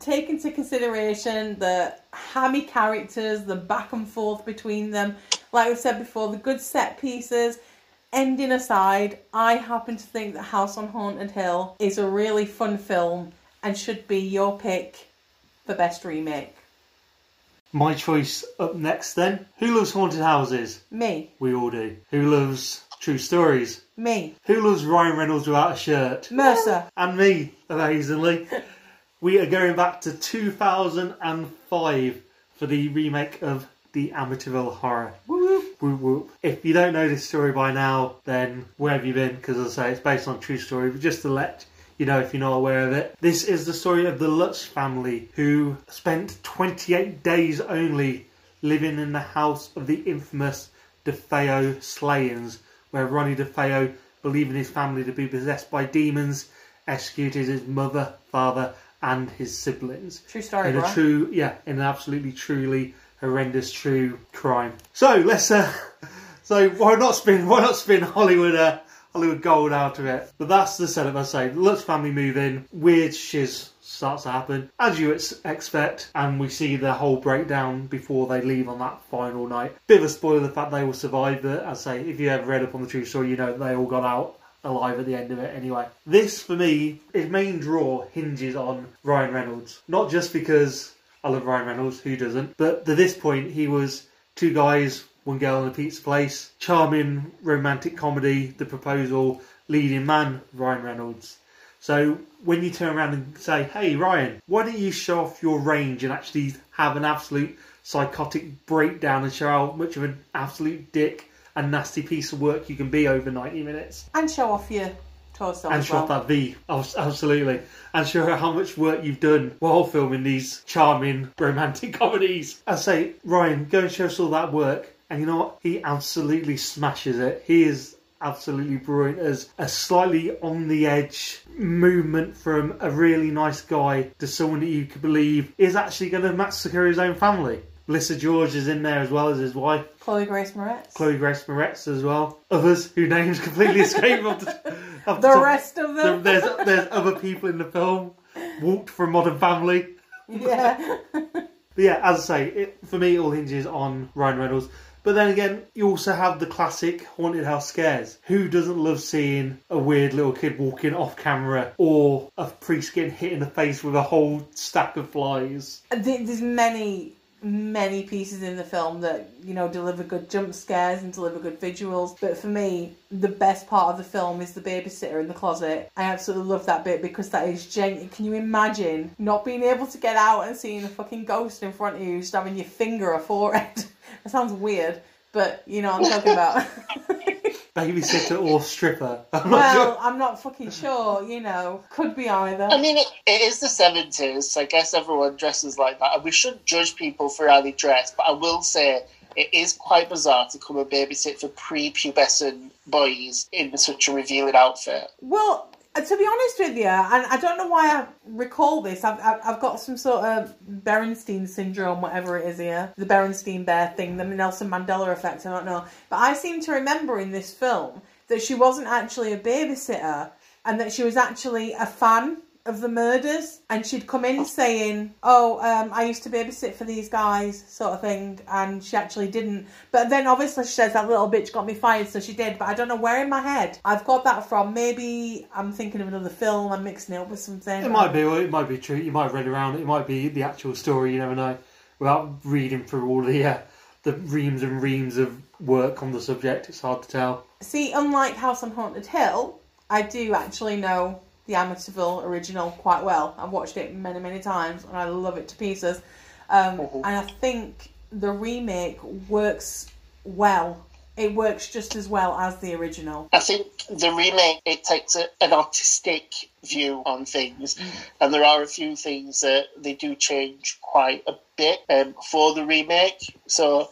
[SPEAKER 1] take into consideration the hammy characters, the back and forth between them, like I said before, the good set pieces, ending aside, I happen to think that House on Haunted Hill is a really fun film and should be your pick for best remake.
[SPEAKER 3] My choice up next then. Who loves haunted houses?
[SPEAKER 1] Me,
[SPEAKER 3] We all do. Who loves true stories?
[SPEAKER 1] me,
[SPEAKER 3] Who loves Ryan Reynolds without a shirt?
[SPEAKER 1] Mercer.
[SPEAKER 3] And me, amazingly. we are going back to 2005 for the remake of The Amityville Horror.
[SPEAKER 1] Whoop.
[SPEAKER 3] Whoop, whoop. If you don't know this story by now, then where have you been? Because as I say, it's based on a true story, but just to let you know if you're not aware of it. This is the story of the Lutz family who spent 28 days only living in the house of the infamous DeFeo slayings, where Ronnie DeFeo, believing his family to be possessed by demons, executed his mother, father, and his siblings
[SPEAKER 1] True story,
[SPEAKER 3] in a
[SPEAKER 1] bro.
[SPEAKER 3] true, yeah, in an absolutely, truly horrendous, true crime. So let's, uh, so why not spin, why not spin Hollywood, uh, Hollywood gold out of it? But that's the setup. I say, Lutz family move in, weird shiz starts to happen as you ex- expect, and we see the whole breakdown before they leave on that final night. Bit of a spoiler the fact they will survive, but I say, if you ever read up on the true story, you know they all got out alive at the end of it anyway. This, for me, its main draw hinges on Ryan Reynolds. Not just because I love Ryan Reynolds, who doesn't, but to this point, he was two guys, one girl in a pizza place, charming romantic comedy, The Proposal, leading man, Ryan Reynolds. So when you turn around and say, hey, Ryan, why don't you show off your range and actually have an absolute psychotic breakdown and show how much of an absolute dick and nasty piece of work you can be over 90 minutes?
[SPEAKER 1] And show off your torso
[SPEAKER 3] And show
[SPEAKER 1] well.
[SPEAKER 3] off that V, absolutely. And show her how much work you've done while filming these charming romantic comedies. I say, Ryan, go and show us all that work. And you know what? He absolutely smashes it. He is absolutely brilliant as a slightly on the edge movement from a really nice guy to someone that you could believe is actually going to massacre his own family. Melissa George is in there as well as his wife.
[SPEAKER 1] Chloe Grace Moretz.
[SPEAKER 3] Chloe Grace Moretz as well. Others whose names completely escape off the, off
[SPEAKER 1] the
[SPEAKER 3] top.
[SPEAKER 1] rest of them.
[SPEAKER 3] There's there's other people in the film. Walked from Modern Family.
[SPEAKER 1] yeah.
[SPEAKER 3] But yeah, as I say, it, for me, it all hinges on Ryan Reynolds. But then again, you also have the classic haunted house scares. Who doesn't love seeing a weird little kid walking off camera or a priest getting hit in the face with a whole stack of flies?
[SPEAKER 1] There's many, many pieces in the film that, you know, deliver good jump scares and deliver good visuals. But for me, the best part of the film is the babysitter in the closet. I absolutely love that bit because that is genuine. Can you imagine not being able to get out and seeing a fucking ghost in front of you, just having your finger or forehead? that sounds weird, but you know what I'm talking about.
[SPEAKER 3] Babysitter or stripper? I'm
[SPEAKER 1] well,
[SPEAKER 3] sure.
[SPEAKER 1] I'm not fucking sure, you know. Could be either.
[SPEAKER 2] I mean, it, it is the 70s. I guess everyone dresses like that. And we shouldn't judge people for how they dress, but I will say it is quite bizarre to come and babysit for prepubescent boys in such a revealing outfit.
[SPEAKER 1] Well, Uh, to be honest with you, and I don't know why I recall this, I've, I've, I've got some sort of Berenstein syndrome, whatever it is here. The Berenstein Bear thing, the Nelson Mandela effect, I don't know. But I seem to remember in this film that she wasn't actually a babysitter and that she was actually a fan of the murders and she'd come in saying oh um, i used to babysit for these guys sort of thing and she actually didn't but then obviously she says that little bitch got me fired so she did but i don't know where in my head i've got that from maybe i'm thinking of another film i'm mixing it up with something
[SPEAKER 3] It might be, it might be true. You might read around it. It might be the actual story. You never know. Without reading through all the uh, the reams and reams of work on the subject, it's hard to tell.
[SPEAKER 1] see unlike house on haunted hill i do actually know the amityville original quite well. I've watched it many many times and i love it to pieces. Um,
[SPEAKER 2] Mhm.
[SPEAKER 1] and i think the remake works well. It works just as well as the original.
[SPEAKER 2] I think the remake it takes a, an artistic view on things, and there are a few things that they do change quite a bit um, for the remake. So,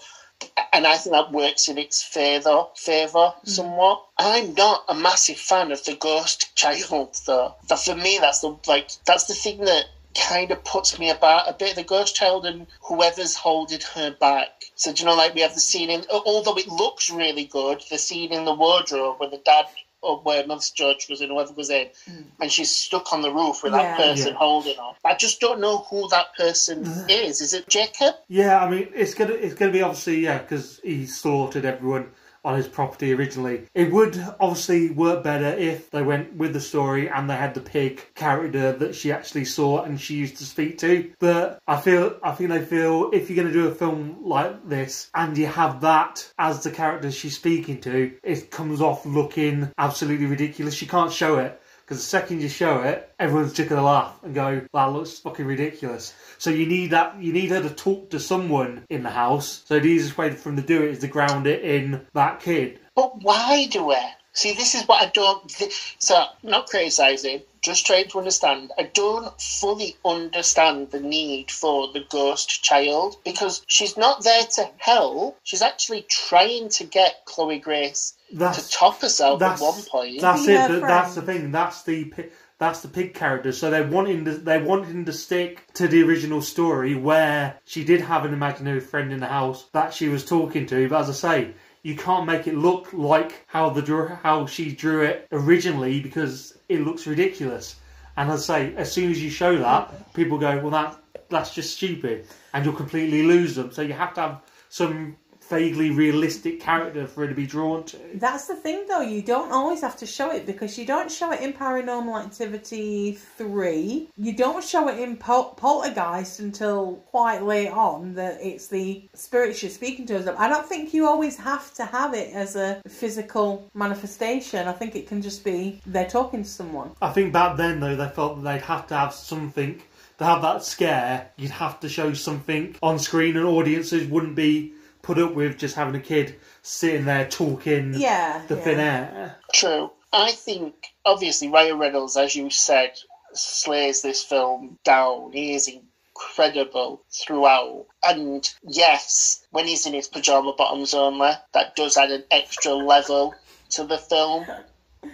[SPEAKER 2] and I think that works in its favour favour mm. somewhat. I'm not a massive fan of the ghost child though. But for me, that's the like that's the thing that kind of puts me about a bit. The ghost child and whoever's holding her back. So do you know, like we have the scene in, although it looks really good, the scene in the wardrobe where the dad or where Mother's Judge was in, whoever was in, mm. and she's stuck on the roof with
[SPEAKER 1] Yeah.
[SPEAKER 2] that person
[SPEAKER 3] Yeah.
[SPEAKER 2] holding her. I just don't know who that person mm. is. Is it Jacob?
[SPEAKER 3] Yeah, I mean, it's gonna it's gonna be obviously yeah because he slaughtered everyone on his property originally. It would obviously work better if they went with the story and they had the pig character that she actually saw and she used to speak to. But I feel I think they feel if you're gonna do a film like this and you have that as the character she's speaking to, it comes off looking absolutely ridiculous. You can't show it. Because the second you show it, everyone's just gonna laugh and go, "That looks fucking ridiculous." So you need that. You need her to talk to someone in the house. So the easiest way for them to do it is to ground it in that kid.
[SPEAKER 2] But why do it? See, this is what I don't. Th- so, not criticising, just trying to understand. I don't fully understand the need for the ghost child because she's not there to help. She's actually trying to get Chloe Grace to
[SPEAKER 3] That's
[SPEAKER 2] top herself at
[SPEAKER 3] that's
[SPEAKER 2] one point.
[SPEAKER 3] that's
[SPEAKER 1] Be
[SPEAKER 3] it.
[SPEAKER 1] her
[SPEAKER 3] That's the thing. That's the that's the pig character. So they're wanting to they're wanting to stick to the original story where she did have an imaginary friend in the house that she was talking to. But as I say, you can't make it look like how the how she drew it originally because it looks ridiculous. And as I say, as soon as you show that, people go, "Well, that that's just stupid," and you'll completely lose them. So you have to have some vaguely realistic character for her to be drawn to.
[SPEAKER 1] That's the thing, though. You don't always have to show it because you don't show it in Paranormal Activity 3. You don't show it in Pol- Poltergeist until quite late on that it's the spirits you're speaking to. I don't think you always have to have it as a physical manifestation. I think it can just be they're talking to someone.
[SPEAKER 3] I think back then though they felt that they'd have to have something to have that scare. You'd have to show something on screen, and audiences wouldn't be put up with just having a kid sitting there talking
[SPEAKER 1] Yeah.
[SPEAKER 3] the
[SPEAKER 1] yeah.
[SPEAKER 3] thin air.
[SPEAKER 2] True. I think, obviously, Ryan Reynolds, as you said, slays this film down. He is incredible throughout. And yes, when he's in his pajama bottoms only, that does add an extra level to the film.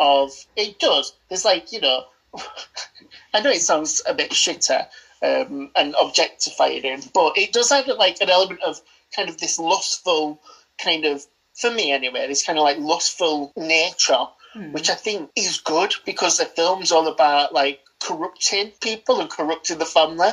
[SPEAKER 2] Of it does. It's like you know, I know it sounds a bit shitter um, and objectifying him, but it does have like an element of kind of this lustful kind of for me anyway, this kind of like lustful nature, hmm. which I think is good because the film's all about like corrupting people and corrupting the family,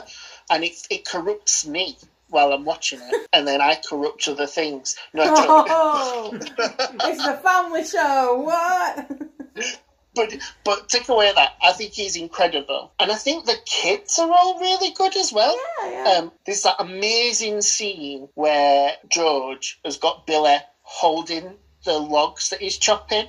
[SPEAKER 2] and it it corrupts me while I'm watching it, and then I corrupt other things. No.
[SPEAKER 1] Oh, it's a family show. What?
[SPEAKER 2] but but take away that, I think he's incredible, and I think the kids are all really good as well.
[SPEAKER 1] Yeah, yeah.
[SPEAKER 2] Um, there's that amazing scene where George has got Billy holding the logs that he's chopping,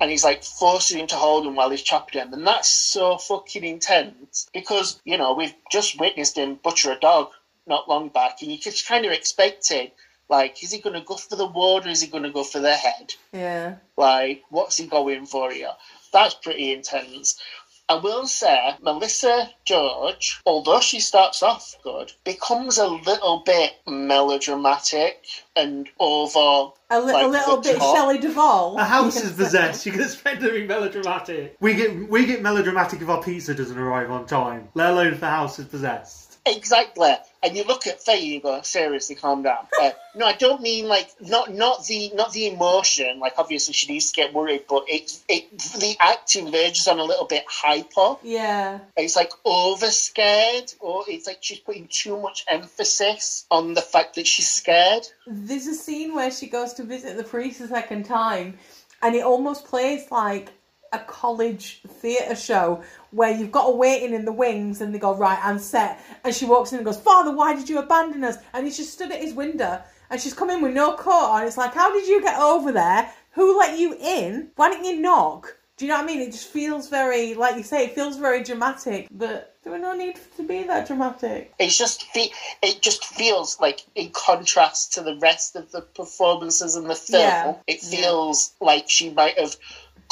[SPEAKER 2] and he's like forcing him to hold them while he's chopping them, and that's so fucking intense because you know we've just witnessed him butcher a dog not long back, and you just kind of expected. Like, is he going to go for the ward or is he going to go for the head?
[SPEAKER 1] yeah.
[SPEAKER 2] Like, what's he going for here? That's pretty intense. I will say, Melissa George, although she starts off good, becomes a little bit melodramatic and over.
[SPEAKER 1] A, li-
[SPEAKER 2] like
[SPEAKER 1] a little bit
[SPEAKER 2] top.
[SPEAKER 1] Shelley Duvall.
[SPEAKER 3] A house is possessed. You can expect to be melodramatic. We get we get melodramatic if our pizza doesn't arrive on time, let alone if the house is possessed.
[SPEAKER 2] Exactly. And you look at Faye, you go, seriously, calm down. Uh, no, I don't mean like not not the not the emotion. Like obviously she needs to get worried, but it it the acting verges on a little bit hyper.
[SPEAKER 1] Yeah.
[SPEAKER 2] It's like over scared, or it's like she's putting too much emphasis on the fact that she's scared.
[SPEAKER 1] There's a scene where she goes to visit the priest a second time, and it almost plays like a college theatre show where you've got a waiting in the wings and they go, right, I'm set. And she walks in and goes, Father, why did you abandon us? And he's just stood at his window and she's come in with no coat on. It's like, how did you get over there? Who let you in? Why didn't you knock? Do you know what I mean? It just feels very, like you say, it feels very dramatic, but there were no need to be that dramatic.
[SPEAKER 2] It's just fe- it just feels like in contrast to the rest of the performances in the film.
[SPEAKER 1] Yeah.
[SPEAKER 2] It
[SPEAKER 1] Yeah.
[SPEAKER 2] feels like she might have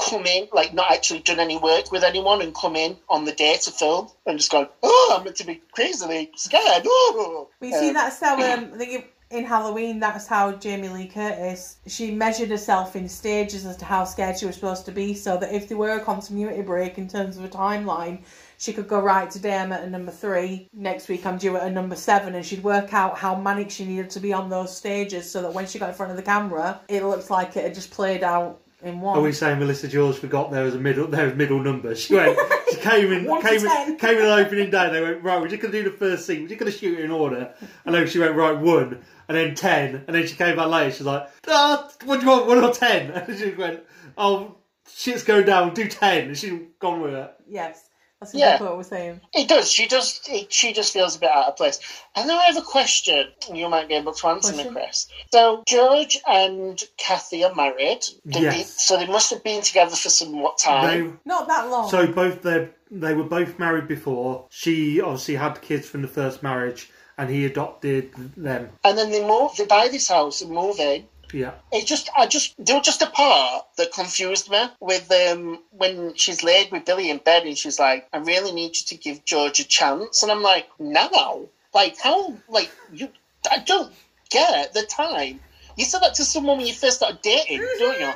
[SPEAKER 2] come in, like not actually done any work with anyone, and come in on the day to film and just go, "Oh, I'm meant to be crazily scared." Oh,
[SPEAKER 1] But you see,
[SPEAKER 2] Um,
[SPEAKER 1] that's how um, I think in Halloween, that's how Jamie Lee Curtis she measured herself in stages as to how scared she was supposed to be, so that if there were a continuity break in terms of a timeline, she could go right today I'm at a number three, next week I'm due at a number seven, and she'd work out how manic she needed to be on those stages, so that when she got in front of the camera, it looked like it had just played out in one.
[SPEAKER 3] Are we saying Melissa George forgot there was a middle there was middle number? She went she came in came in came in on opening day, they went, Right, we're just gonna do the first scene, we're just gonna shoot it in order. And then she went, Right, one and then ten and then she came back later, she's like, Ah, what do you want, one or ten? And she went, Oh shit's going down, do ten and she's gone with it.
[SPEAKER 1] yes, that's
[SPEAKER 2] Yeah.
[SPEAKER 1] what we're saying.
[SPEAKER 2] It does. She does. It, she just feels a bit out of place. And then I have a question. You might be able to answer me, Chris. So George and Kathy are married. They've
[SPEAKER 3] Yes.
[SPEAKER 2] been- so they must have been together for somewhat
[SPEAKER 3] They
[SPEAKER 2] time.
[SPEAKER 1] Not that long.
[SPEAKER 3] So both they they were both married before. She obviously had kids from the first marriage, and he adopted them.
[SPEAKER 2] and then they move. They buy this house and move in.
[SPEAKER 3] Yeah,
[SPEAKER 2] It just, I just, there was just a part that confused me with um, when she's laid with Billy in bed and she's like, "I really need you to give George a chance," and I'm like, "Now, like how, like you, I don't get the time." You said that to someone when you first started dating, don't you?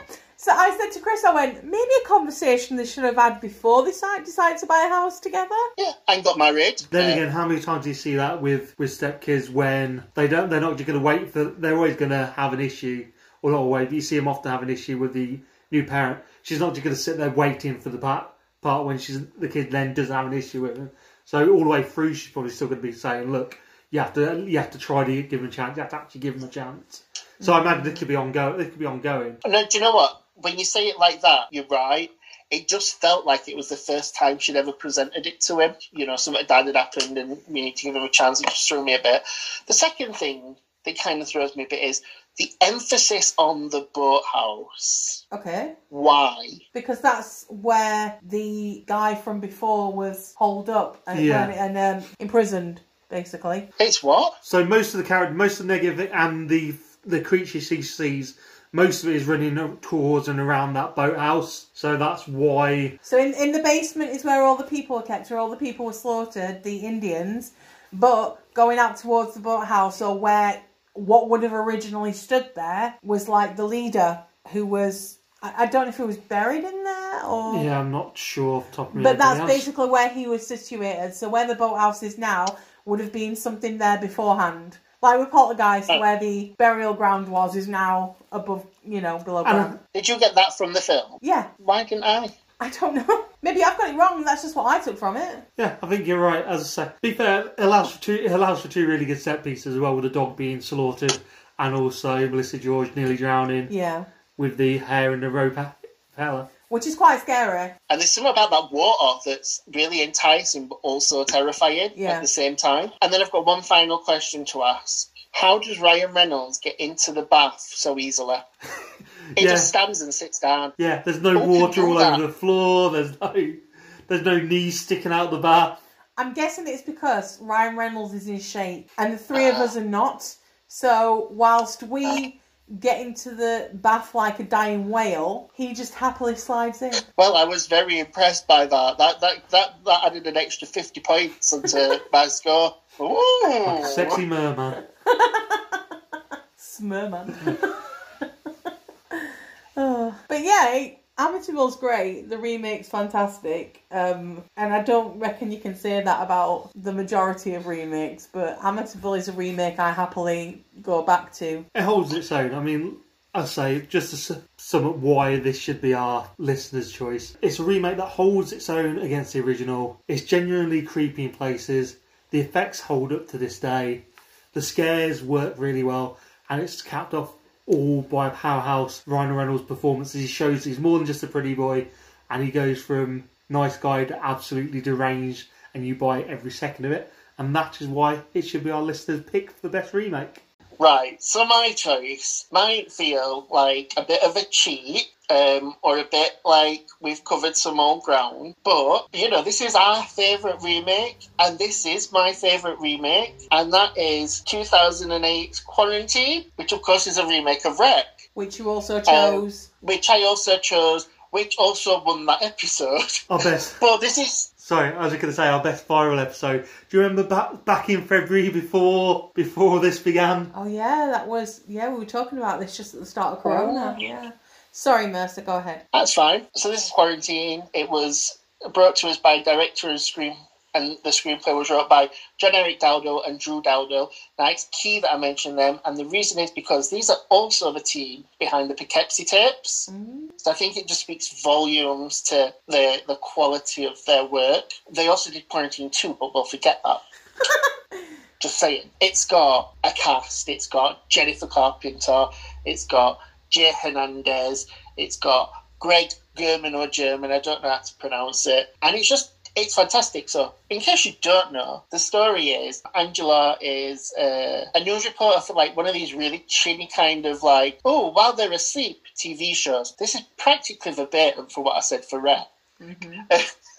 [SPEAKER 1] So I said to Chris, I went, maybe a conversation they should have had before they decided, decided to buy a house together.
[SPEAKER 2] Yeah, and got married.
[SPEAKER 3] Then
[SPEAKER 2] Uh,
[SPEAKER 3] again, how many times do you see that with with stepkids when they don't? They're not just going to wait for. They're always going to have an issue, or not always. But you see them often have an issue with the new parent. She's not just going to sit there waiting for the part part when she's the kid then does have an issue with them. So all the way through, she's probably still going to be saying, "Look, you have to you have to try to give them a chance. You have to actually give them a chance." So I imagine this could be ongoing. This could be ongoing.
[SPEAKER 2] No, do you know what? When you say it like that, you're right. It just felt like it was the first time she'd ever presented it to him. You know, something bad had happened and we need to give him a chance. It just threw me a bit. The second thing that kind of throws me a bit is the emphasis on the boathouse.
[SPEAKER 1] Okay.
[SPEAKER 2] Why?
[SPEAKER 1] Because that's where the guy from before was holed up and,
[SPEAKER 3] Yeah.
[SPEAKER 1] and um, imprisoned, basically.
[SPEAKER 2] It's what?
[SPEAKER 3] So most of the character, most of the negative and the the creature she sees, most of it is running towards and around that boathouse. So that's why.
[SPEAKER 1] So in, in the basement is where all the people were kept, where all the people were slaughtered, the Indians. But going out towards the boathouse or where what would have originally stood there was like the leader who was I, don't know if he was buried in there or
[SPEAKER 3] Yeah, I'm not sure off the top of my
[SPEAKER 1] But that's basically where he was situated. So where the boathouse is now would have been something there beforehand. Like with Poltergeist,
[SPEAKER 2] Oh.
[SPEAKER 1] where the burial ground was, is now above, you know, below
[SPEAKER 3] And-
[SPEAKER 1] ground.
[SPEAKER 2] Did you get that from the film?
[SPEAKER 1] Yeah,
[SPEAKER 2] Why didn't I?
[SPEAKER 1] I don't know. Maybe I've got it wrong. That's just what I took from it.
[SPEAKER 3] Yeah, I think you're right. As I say, to be fair, it allows for two. It allows for two really good set pieces as well, with the dog being slaughtered, and also Melissa George nearly drowning
[SPEAKER 1] Yeah,
[SPEAKER 3] with the hair and the rope propeller.
[SPEAKER 1] Which is quite scary.
[SPEAKER 2] And there's something about that water that's really enticing but also terrifying
[SPEAKER 1] Yeah.
[SPEAKER 2] at the same time. And then I've got one final question to ask. How does Ryan Reynolds get into the bath so easily? He
[SPEAKER 3] Yeah.
[SPEAKER 2] just stands and sits down.
[SPEAKER 3] Yeah, there's no
[SPEAKER 2] Who
[SPEAKER 3] water
[SPEAKER 2] do
[SPEAKER 3] all
[SPEAKER 2] that?
[SPEAKER 3] over the floor. There's no, there's no knees sticking out the bath.
[SPEAKER 1] I'm guessing it's because Ryan Reynolds is in shape and the three of ah. us are not. So whilst we get into the bath like a dying whale, he just happily slides in.
[SPEAKER 2] Well, I was very impressed by that. That that that, that added an extra fifty points onto my score. Ooh.
[SPEAKER 3] Sexy merman.
[SPEAKER 1] Smurman. oh. But yeah, it, Amityville's great. The remake's fantastic. Um, and I don't reckon you can say that about the majority of remakes, but Amityville is a remake I happily go back to.
[SPEAKER 3] It holds its own. I mean, I say just to sum up why this should be our listener's choice. It's a remake that holds its own against the original. It's genuinely creepy in places. The effects hold up to this day. The scares work really well, and it's capped off all by a powerhouse Ryan Reynolds' performance. He shows he's more than just a pretty boy, and he goes from nice guy to absolutely deranged, and you buy every second of it. And that is why it should be our listener's pick for the best remake.
[SPEAKER 2] Right, so my choice might feel like a bit of a cheat, um, or a bit like we've covered some old ground. But, you know, this is our favourite remake, and this is my favourite remake, and that is 2008's Quarantine, which of course is a remake of Rec,
[SPEAKER 1] Which you also chose.
[SPEAKER 2] which I also chose, which also won that episode.
[SPEAKER 3] Our best.
[SPEAKER 2] But this is
[SPEAKER 3] Sorry, I was just going to say our best viral episode. Do you remember back back in February before before this began?
[SPEAKER 1] oh yeah, that was yeah. We were talking about this just at the start of Corona.
[SPEAKER 2] Oh.
[SPEAKER 1] Yeah. Sorry, Mercer. Go ahead.
[SPEAKER 2] That's fine. So this is Quarantine. It was brought to us by director of screen, and the screenplay was wrote by John Eric Dowdle and Drew Dowdle. Now it's key that I mention them, and the reason is because these are also the team behind the Poughkeepsie tapes. Mm. So I think it just speaks volumes to the the quality of their work. They also did Quarantine too, but we'll forget that. just saying. It's got a cast. It's got Jennifer Carpenter. It's got Jay Hernandez. It's got Greg Germann or German. I don't know how to pronounce it. And it's just, it's fantastic. So, in case you don't know, the story is Angela is uh, a news reporter for like one of these really chinny kind of like, oh, while they're asleep TV shows. This is practically verbatim for what I said for Rec.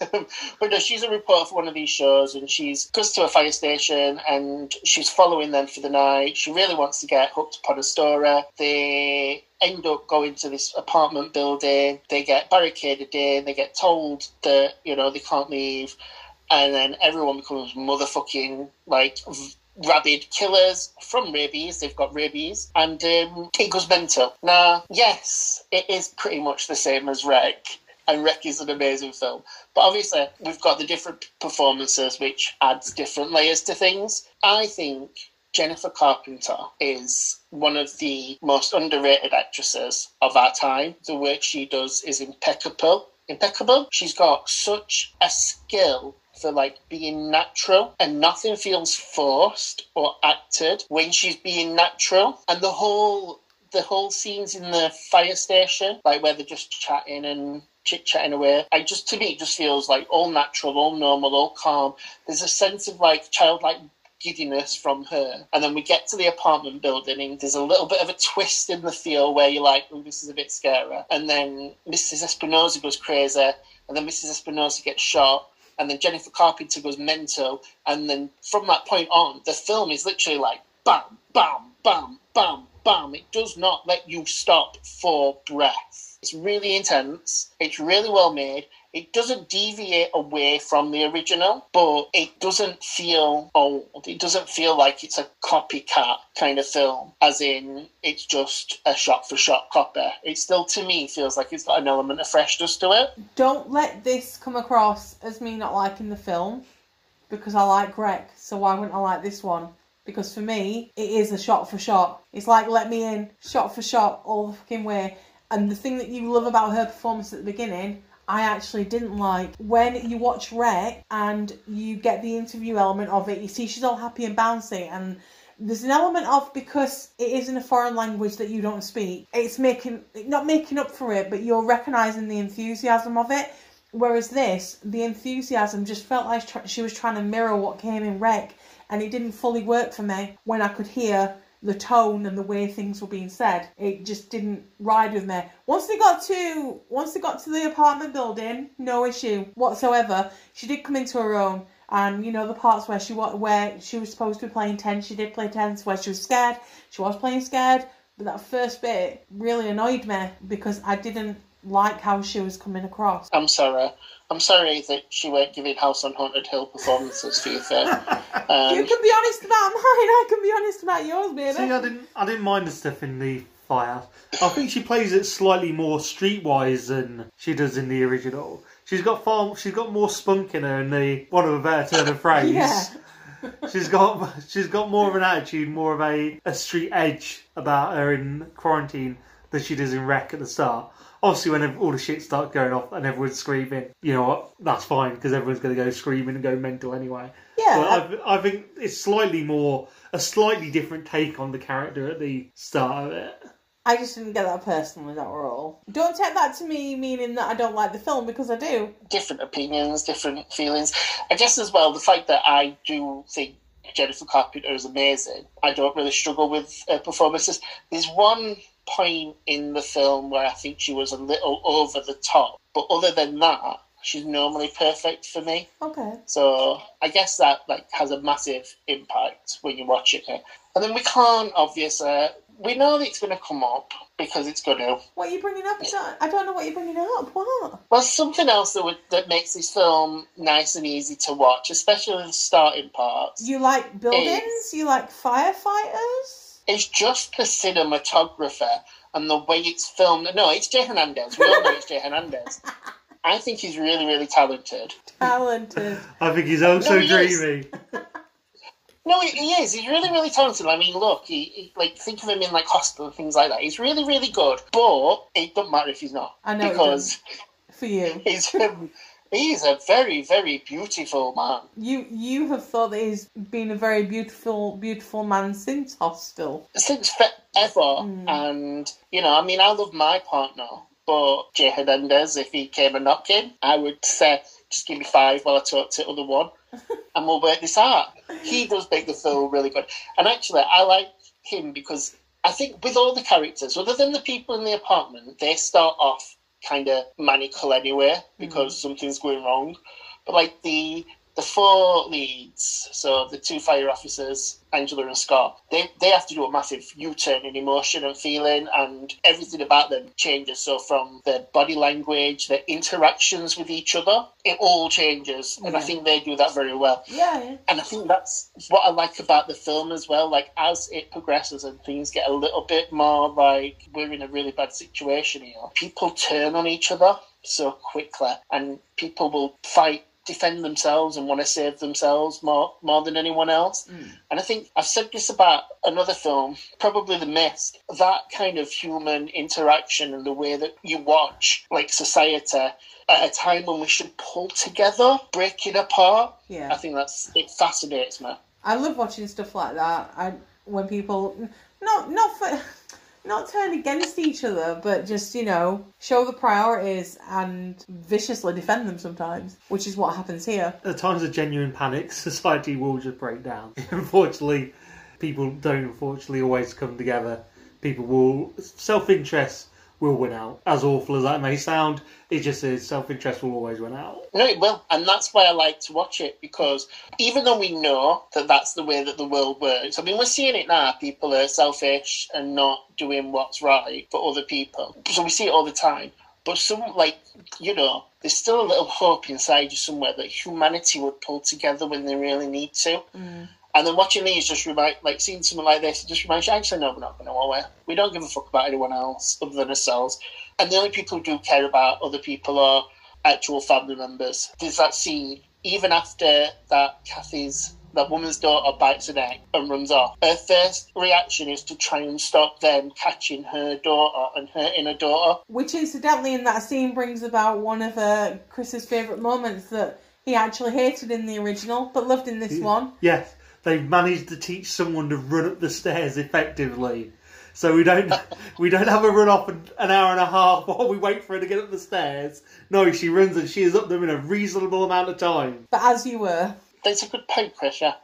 [SPEAKER 2] but no, she's a reporter for one of these shows, and she's goes to a fire station, and she's following them for the night. She really wants to get hooked upon a story. They end up going to this apartment building. They get barricaded in. They get told that you know they can't leave, and then everyone becomes motherfucking like. v- Rabid killers from rabies. They've got rabies, and um, it goes mental. Now, yes, it is pretty much the same as Rec, and Rec is an amazing film. But obviously, we've got the different performances, which adds different layers to things. I think Jennifer Carpenter is one of the most underrated actresses of our time. The work she does is impeccable. Impeccable. She's got such a skill for like being natural and nothing feels forced or acted when she's being natural and the whole the whole scenes in the fire station like where they're just chatting and chit chatting away. I just to me it just feels like all natural all normal all calm. There's a sense of like childlike giddiness from her. And then we get to the apartment building and there's a little bit of a twist in the feel where you're like oh this is a bit scary and then Mrs Espinosa goes crazy and then Mrs Espinosa gets shot and then Jennifer Carpenter goes mental, and then from that point on, the film is literally like bam, bam, bam, bam, bam. It does not let you stop for breath. It's really intense. It's really well made. It doesn't deviate away from the original, but it doesn't feel old. It doesn't feel like it's a copycat kind of film, as in it's just a shot for shot copy. It still, to me, feels like it's got an element of freshness to it.
[SPEAKER 1] Don't let this come across as me not liking the film because I like Greg, so why wouldn't I like this one? Because for me, it is a shot for shot. It's like let me in, shot for shot, all the fucking way. And the thing that you love about her performance at the beginning, I actually didn't like. When you watch Rec and you get the interview element of it, you see she's all happy and bouncy and there's an element of because it is in a foreign language that you don't speak, it's making not making up for it, but you're recognizing the enthusiasm of it. Whereas this, the enthusiasm just felt like she was trying to mirror what came in Rec, and it didn't fully work for me when I could hear the tone and the way things were being said. It just didn't ride with me. Once they got to once they got to the apartment building, no issue whatsoever. She did come into her own, and you know the parts where she where she was supposed to be playing tense, she did play tense. Where she was scared, she was playing scared. But that first bit really annoyed me because I didn't like how she was coming across.
[SPEAKER 2] I'm sorry. I'm sorry that she weren't giving House on Haunted Hill performances to you, Faye.
[SPEAKER 1] you
[SPEAKER 2] Um,
[SPEAKER 1] can be honest about mine. I can be honest about yours, baby.
[SPEAKER 3] See, I didn't, I didn't mind the stuff in the Firehouse. I think she plays it slightly more streetwise than she does in the original. She's got far, she's got more spunk in her in the one of a better turn of phrase.
[SPEAKER 1] Yeah.
[SPEAKER 3] She's got, she's got more of an attitude, more of a, a street edge about her in quarantine than she does in Rec at the start. Obviously, when all the shit starts going off and everyone's screaming, you know what? That's fine because everyone's going to go screaming and go mental anyway.
[SPEAKER 1] Yeah.
[SPEAKER 3] But I, I think it's slightly more a slightly different take on the character at the start of it.
[SPEAKER 1] I just didn't get that personally, that were all. Don't take that to me meaning that I don't like the film because I do.
[SPEAKER 2] different opinions, different feelings. I guess as well, the fact that I do think Jennifer Carpenter is amazing. I don't really struggle with uh, performances. There's one point in the film where I think she was a little over the top, but other than that, she's normally perfect for me.
[SPEAKER 1] Okay.
[SPEAKER 2] So I guess that like has a massive impact when you're watching it. And then we can't obviously we know that it's going to come up because it's going to.
[SPEAKER 1] What are you bringing up? I don't, know what you're bringing up. What?
[SPEAKER 2] Well, something else that would, that makes this film nice and easy to watch, especially the starting parts,
[SPEAKER 1] You like buildings? You like firefighters?
[SPEAKER 2] Is just the cinematographer and the way it's filmed. No, it's Jay Hernandez. We all know it's Jay Hernandez. I think he's really, really talented.
[SPEAKER 1] Talented.
[SPEAKER 3] I think he's also
[SPEAKER 2] No, he
[SPEAKER 3] dreamy.
[SPEAKER 2] No, he, he is. He's really, really talented. I mean, look, he, he like think of him in like hospital and things like that. He's really, really good. But it doesn't matter if he's not
[SPEAKER 1] I know it
[SPEAKER 2] because
[SPEAKER 1] For you.
[SPEAKER 2] he's um, he's a very, very beautiful man.
[SPEAKER 1] You you have thought that he's been a very beautiful, beautiful man since Hostel.
[SPEAKER 2] since forever. Hmm. And, you know, I mean, I love my partner, but Jay Hernandez, if he came a knocking, I would say, just give me five while I talk to the other one, and we'll work this out. He does make the film really good. And actually, I like him because I think with all the characters, other than the people in the apartment, they start off kind of manical anyway because mm-hmm. something's going wrong. But like the the four leads, so the two fire officers, Angela and Scott, they, they have to do a massive U turn in emotion and feeling, and everything about them changes. So, from their body language, their interactions with each other, it all changes. And I think they do that very well.
[SPEAKER 1] Yeah, yeah.
[SPEAKER 2] And I think that's what I like about the film as well. Like, as it progresses and things get a little bit more like we're in a really bad situation here, people turn on each other so quickly, and people will fight, defend themselves, and want to save themselves more more than anyone else. Hmm. And I think I've said this about another film, probably The Mist. That kind of human interaction and the way that you watch, like society, at a time when we should pull together, break it apart.
[SPEAKER 1] Yeah.
[SPEAKER 2] I think that's it. Fascinates me.
[SPEAKER 1] I love watching stuff like that. I when people not not for not turn against each other, but just you know show the priorities and viciously defend them sometimes, which is what happens here.
[SPEAKER 3] At times of genuine panic, society will just break down. Unfortunately, people don't unfortunately always come together. People will self interest will win out. As awful as that may sound, it just is self interest will always win out.
[SPEAKER 2] No, it will, and that's why I like to watch it because even though we know that that's the way that the world works, I mean, we're seeing it now. People are selfish and not doing what's right for other people, so we see it all the time. But some, like you know, there's still a little hope inside you somewhere that humanity would pull together when they really need to. Mm. And then watching these just remind, like seeing something like this, just reminds you, actually, no, we're not going nowhere. We don't give a fuck about anyone else other than ourselves. And the only people who do care about other people are actual family members. There's that scene, even after that Kathy's, that woman's daughter bites her neck and runs off. Her first reaction is to try and stop them catching her daughter and hurting her daughter.
[SPEAKER 1] Which incidentally in that scene brings about one of uh, Chris's favourite moments that he actually hated in the original, but loved in this one.
[SPEAKER 3] Yes, they've managed to teach someone to run up the stairs effectively. So we don't we don't have a run off an, an hour and a half while we wait for her to get up the stairs. No, she runs and she is up them in a reasonable amount of time.
[SPEAKER 1] But as you were,
[SPEAKER 2] That's a good point, Chris, yeah.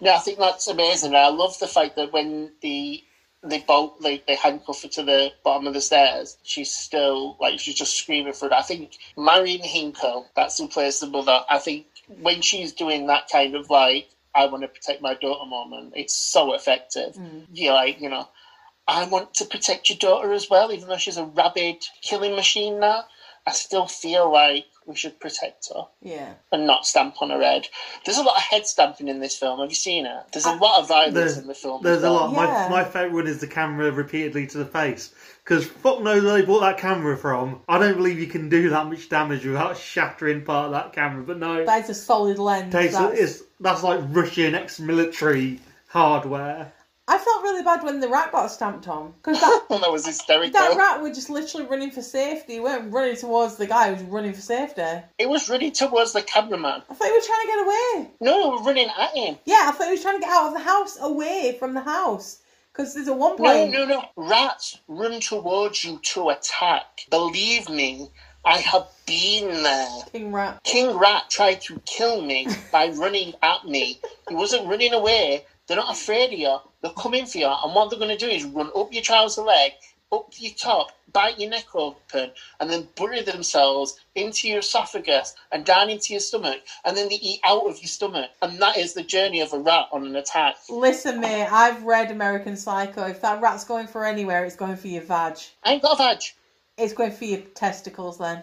[SPEAKER 2] no, I think that's amazing. I love the fact that when the they bolt they, they handcuff her to the bottom of the stairs, she's still like she's just screaming for it. I think Marin Hinkle, that's who plays the mother, I think when she's doing that kind of like I want to protect my daughter moment, it's so effective.
[SPEAKER 1] Mm.
[SPEAKER 2] You're like, you know, I want to protect your daughter as well, even though she's a rabid killing machine now. I still feel like we should protect her
[SPEAKER 1] Yeah.
[SPEAKER 2] and not stamp on her head. There's a lot of head stamping in this film. Have you seen it? There's a lot of violence in the film.
[SPEAKER 3] there's
[SPEAKER 2] as
[SPEAKER 3] a lot.
[SPEAKER 1] Yeah.
[SPEAKER 3] My, my favourite one is the camera repeatedly to the face. Because fuck knows where they bought that camera from. I don't believe you can do that much damage without shattering part of that camera. But no,
[SPEAKER 1] That is a solid lens.
[SPEAKER 3] takes
[SPEAKER 1] That's-
[SPEAKER 3] it's, that's like Russian ex-military hardware.
[SPEAKER 1] I felt really bad when the rat got stamped on because that
[SPEAKER 2] that was hysterical.
[SPEAKER 1] that rat was just literally running for safety. He weren't running towards the guy who was running for safety. I
[SPEAKER 2] It was running towards the cameraman.
[SPEAKER 1] I thought he was trying to get away.
[SPEAKER 2] No, we were running at him.
[SPEAKER 1] Yeah, I thought he was trying to get out of the house, away from the house. Because there's a one
[SPEAKER 2] No, no, no. Rats run towards you to attack. Believe me, I have been there.
[SPEAKER 1] King rat.
[SPEAKER 2] King Rat tried to kill me by running at me. He wasn't running away. They're not afraid of you. They're coming for you. And what they're going to do is run up your trouser leg, up your top, bite your neck open, and then bury themselves into your esophagus and down into your stomach. And then they eat out of your stomach. And that is the journey of a rat on an attack.
[SPEAKER 1] Listen, mate, I've read American Psycho. If that rat's going for anywhere, it's going for your vag.
[SPEAKER 2] I ain't got a vag.
[SPEAKER 1] It's going for your testicles then.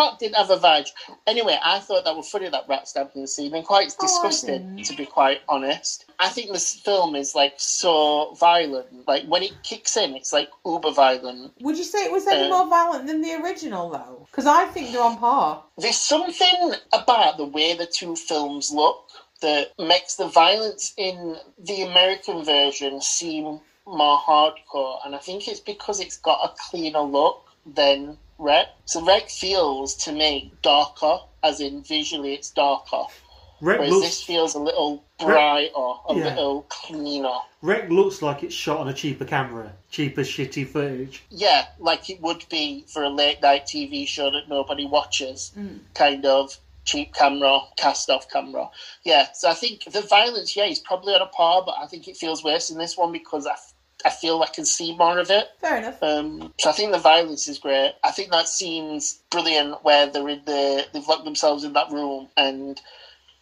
[SPEAKER 2] Scott didn't have a vag. Anyway, I thought that was funny, that rat stamping the scene, and quite
[SPEAKER 1] Oh,
[SPEAKER 2] disgusting, to be quite honest. I think this film is like so violent. Like when it kicks in, it's like uber violent.
[SPEAKER 1] Would you say it was any
[SPEAKER 2] Uh,
[SPEAKER 1] more violent than the original, though? Because I think they're on par.
[SPEAKER 2] There's something about the way the two films look that makes the violence in the American version seem more hardcore, and I think it's because it's got a cleaner look than Rec. So Rec feels to me darker, as in visually it's darker.
[SPEAKER 3] Rec
[SPEAKER 2] Whereas
[SPEAKER 3] looks,
[SPEAKER 2] this feels a little brighter, a
[SPEAKER 3] Yeah.
[SPEAKER 2] little cleaner.
[SPEAKER 3] Rec looks like it's shot on a cheaper camera, cheaper shitty footage.
[SPEAKER 2] Yeah, like it would be for a late night TV show that nobody watches,
[SPEAKER 1] Mm.
[SPEAKER 2] kind of cheap camera, cast off camera. Yeah, so I think the violence, yeah, is probably on a par, but I think it feels worse in this one because I, f- I feel I can see more of it.
[SPEAKER 1] Fair enough.
[SPEAKER 2] Um, so I think the violence is great. I think that scene's brilliant where they're in the they've locked themselves in that room and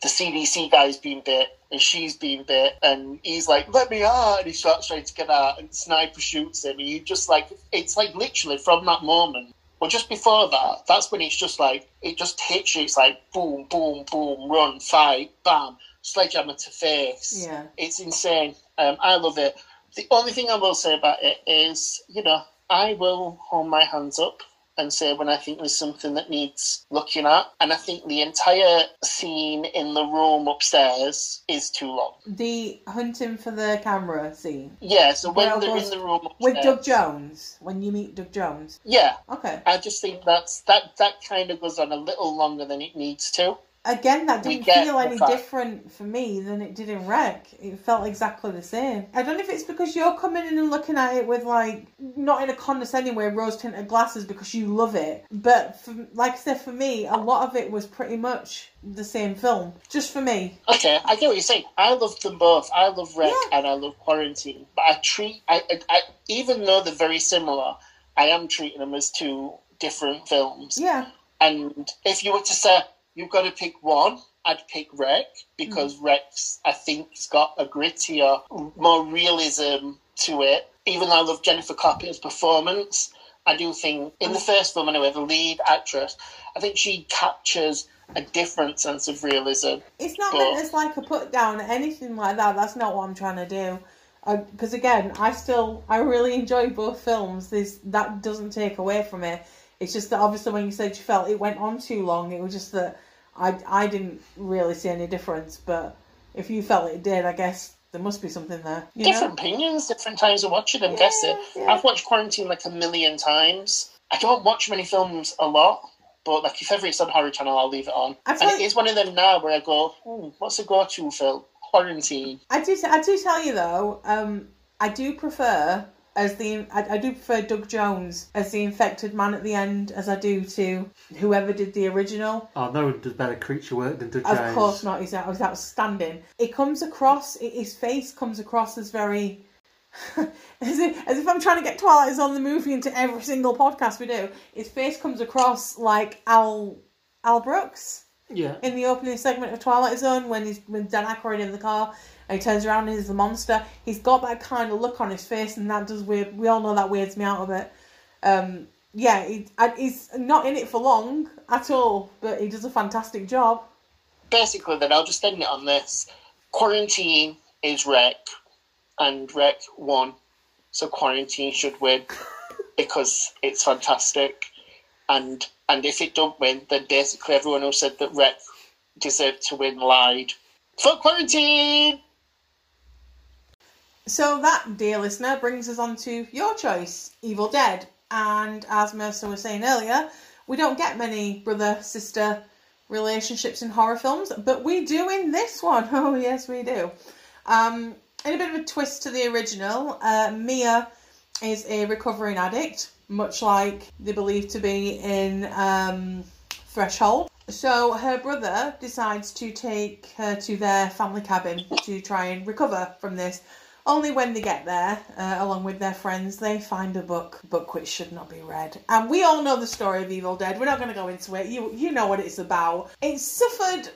[SPEAKER 2] the CDC guy's been bit and she's been bit and he's like, "Let me out!" and he starts trying to get out and sniper shoots him and you just like it's like literally from that moment. Well, just before that, that's when it's just like it just hits you. It's like boom, boom, boom, run, fight, bam, sledgehammer to face.
[SPEAKER 1] Yeah.
[SPEAKER 2] It's insane. Um, I love it. The only thing I will say about it is, you know, I will hold my hands up and say when I think there's something that needs looking at. And I think the entire scene in the room upstairs is too long.
[SPEAKER 1] The hunting for the camera scene
[SPEAKER 2] Yeah, so when
[SPEAKER 1] Well,
[SPEAKER 2] they're in the room upstairs,
[SPEAKER 1] with Doug Jones. When you meet Doug Jones.
[SPEAKER 2] Yeah,
[SPEAKER 1] Okay.
[SPEAKER 2] I just think that's that that kind of goes on a little longer than it needs to.
[SPEAKER 1] Again, that didn't feel any
[SPEAKER 2] fact.
[SPEAKER 1] different for me than it did in Rec. It felt exactly the same. I don't know if it's because you're coming in and looking at it with like not in a condescending way, rose tinted glasses because you love it. But for, like I said, for me, a lot of it was pretty much the same film. Just for me.
[SPEAKER 2] Okay, I get what you're saying. I love them both. I love Rec
[SPEAKER 1] Yeah.
[SPEAKER 2] and I love Quarantine. But I treat, I, I, I, even though they're very similar, I am treating them as two different films.
[SPEAKER 1] Yeah.
[SPEAKER 2] And if you were to say you've got to pick one, I'd pick Rec because mm. Rec's, I think, has got a grittier, more realism to it. Even though I love Jennifer Carpenter's performance, I do think in the first film anyway, the lead actress, I think she captures a different sense of realism.
[SPEAKER 1] It's not
[SPEAKER 2] But-
[SPEAKER 1] meant as like a put down or anything like that. That's not what I'm trying to do. Because again, I still I really enjoy both films. This that doesn't take away from it. It's just that obviously when you said you felt it went on too long, it was just that I I didn't really see any difference. But if you felt it did, I guess there must be something there. You
[SPEAKER 2] different
[SPEAKER 1] know?
[SPEAKER 2] opinions, different times of watching them.
[SPEAKER 1] Yeah,
[SPEAKER 2] guess it.
[SPEAKER 1] yeah.
[SPEAKER 2] I've watched Quarantine like a million times. I don't watch many films a lot, but like if ever it's on Horror Channel, I'll leave it on.
[SPEAKER 1] I
[SPEAKER 2] And
[SPEAKER 1] like-
[SPEAKER 2] is one of them now where I go, hmm, "What's a go-to film?" Quarantine.
[SPEAKER 1] I do I do tell you though, um, I do prefer as the I, I do prefer Doug Jones as the infected man at the end as I do to whoever did the original.
[SPEAKER 3] Oh, no one does better creature work than Doug Jones.
[SPEAKER 1] Of course not. He's, he's outstanding. It comes across. His face comes across as very, as if as if I'm trying to get Twilight Zone the movie into every single podcast we do. His face comes across like Al Al Brooks
[SPEAKER 3] Yeah.
[SPEAKER 1] in the opening segment of Twilight Zone when he's when Dan Aykroyd in the car and he turns around and he's the monster. He's got that kind of look on his face, and that does weird. We all know that weirds me out a bit. Um, yeah, he, he's not in it for long at all, but he does a fantastic job.
[SPEAKER 2] Basically, then I'll just end it on this. Quarantine is Rec, and Rec won. So Quarantine should win because it's fantastic. And and if it don't win, then basically everyone who said that Rec deserved to win lied. Fuck Quarantine!
[SPEAKER 1] So that, dear listener, brings us on to your choice, Evil Dead. And as Mercer was saying earlier, we don't get many brother sister relationships in horror films, but we do in this one. Oh yes, we do. Um, in a bit of a twist to the original, uh, Mia is a recovering addict, much like they believe to be in um, Threshold. So her brother decides to take her to their family cabin to try and recover from this. Only when they get there, uh, along with their friends, they find a book, book which should not be read. And we all know the story of Evil Dead. We're not going to go into it. You you know what it's about. It suffered,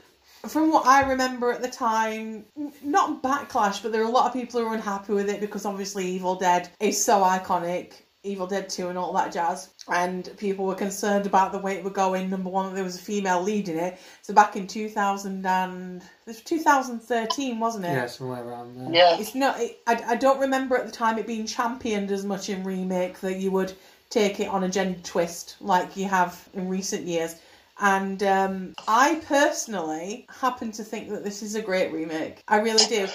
[SPEAKER 1] from what I remember at the time, not backlash, but there are a lot of people who are unhappy with it because obviously Evil Dead is so iconic. Evil Dead 2 and all that jazz. And people were concerned about the way it would go in. Number one, there was a female lead in it. So back in 2000 and... This was 2013, wasn't it?
[SPEAKER 3] Yeah, somewhere around there.
[SPEAKER 2] Yeah.
[SPEAKER 1] It's not. It, I, I don't remember at the time it being championed as much in remake that you would take it on a gender twist like you have in recent years. And um, I personally happen to think that this is a great remake. I really do.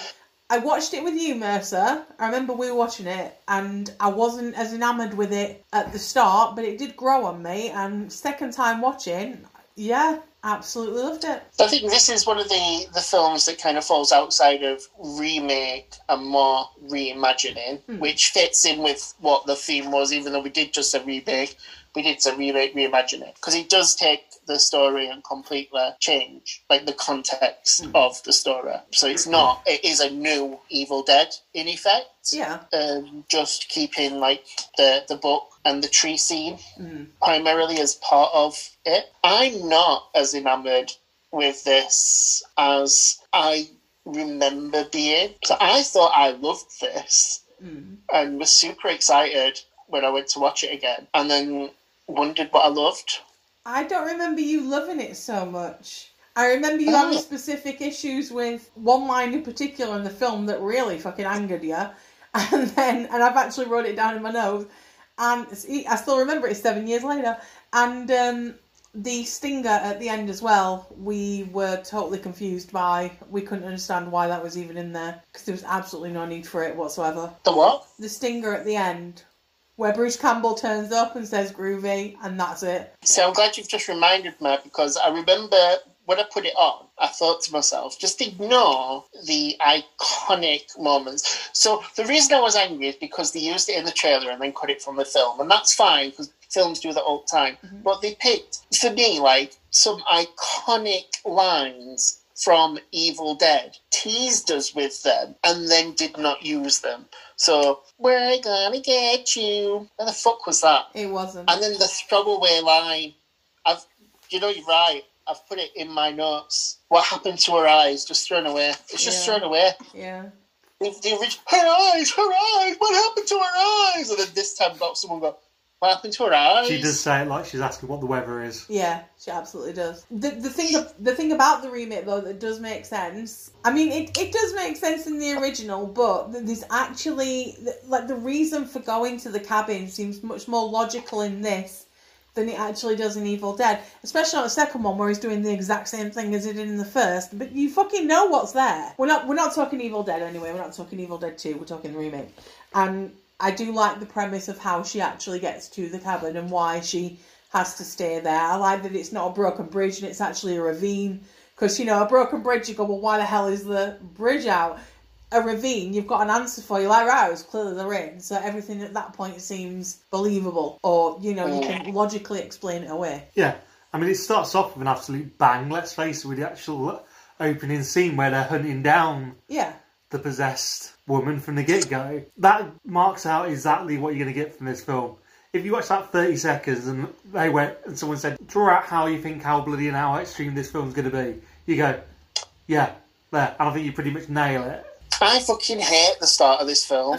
[SPEAKER 1] I watched it with you, Mercer. I remember we were watching it, and I wasn't as enamoured with it at the start, but it did grow on me. And second time watching, yeah, absolutely loved it.
[SPEAKER 2] I think this is one of the, the films that kind of falls outside of remake and more reimagining, hmm. which fits in with what the theme was, even though we did just a remake, we did a remake, reimagine it. Because it does take the story and completely change, like the context hmm. of the story. So it's not, it is a new Evil Dead in effect.
[SPEAKER 1] Yeah.
[SPEAKER 2] Um, just keeping like the, the book and the tree scene hmm. primarily as part of it. I'm not as enamored with this as I remember being. So I thought I loved this hmm. and was super excited when I went to watch it again and then wondered what I loved.
[SPEAKER 1] I don't remember you loving it so much. I remember you having
[SPEAKER 2] Oh.
[SPEAKER 1] specific issues with one line in particular in the film that really fucking angered you. And then, and I've actually wrote it down in my notes. And I still remember it seven years later. And um, the stinger at the end as well, we were totally confused by. We couldn't understand why that was even in there because there was absolutely no need for it whatsoever.
[SPEAKER 2] The what?
[SPEAKER 1] The stinger at the end, where Bruce Campbell turns up and says groovy, and that's it.
[SPEAKER 2] So I'm glad you've just reminded me because I remember when I put it on, I thought to myself, just ignore the iconic moments. So the reason I was angry is because they used it in the trailer and then cut it from the film, and that's fine because films do that all the time. Mm-hmm. But they picked, for me, like some iconic lines from Evil Dead, teased us with them, and then did not use them. So we're gonna get you. Where the fuck was that?
[SPEAKER 1] It wasn't.
[SPEAKER 2] And then the throwaway line, I've, you know, you're right. I've put it in my notes. What happened to her eyes? Just thrown away. It's just
[SPEAKER 1] Yeah.
[SPEAKER 2] thrown away.
[SPEAKER 1] Yeah.
[SPEAKER 2] The, the original, her eyes, her eyes. What happened to her eyes? And then this time, got someone go, what happened to her eyes?
[SPEAKER 3] She does say it like she's asking what the weather is.
[SPEAKER 1] Yeah, she absolutely does. The the thing the thing about the remake though that does make sense. I mean, it, it does make sense in the original, but there's actually like the reason for going to the cabin seems much more logical in this than it actually does in Evil Dead, especially on the second one where he's doing the exact same thing as he did in the first. But you fucking know what's there. We're not we're not talking Evil Dead anyway. We're not talking Evil Dead Two. We're talking the remake, and I do like the premise of how she actually gets to the cabin and why she has to stay there. I like that it's not a broken bridge and it's actually a ravine. Because, you know, a broken bridge, you go, well, why the hell is the bridge out? A ravine, you've got an answer for. You're like, right, it was clearly the rain. So everything at that point seems believable. Or, you know, you can logically explain it away.
[SPEAKER 3] Yeah, I mean, it starts off with an absolute bang, let's face it, with the actual opening scene where they're hunting down
[SPEAKER 1] Yeah.
[SPEAKER 3] The possessed woman from the get go. That marks out exactly what you're going to get from this film. if you watch that 30 seconds and they went and someone said, draw out how you think how bloody and how extreme this film's going to be, you go, yeah, there. And I think you pretty much nail it.
[SPEAKER 2] I fucking hate the start of this film.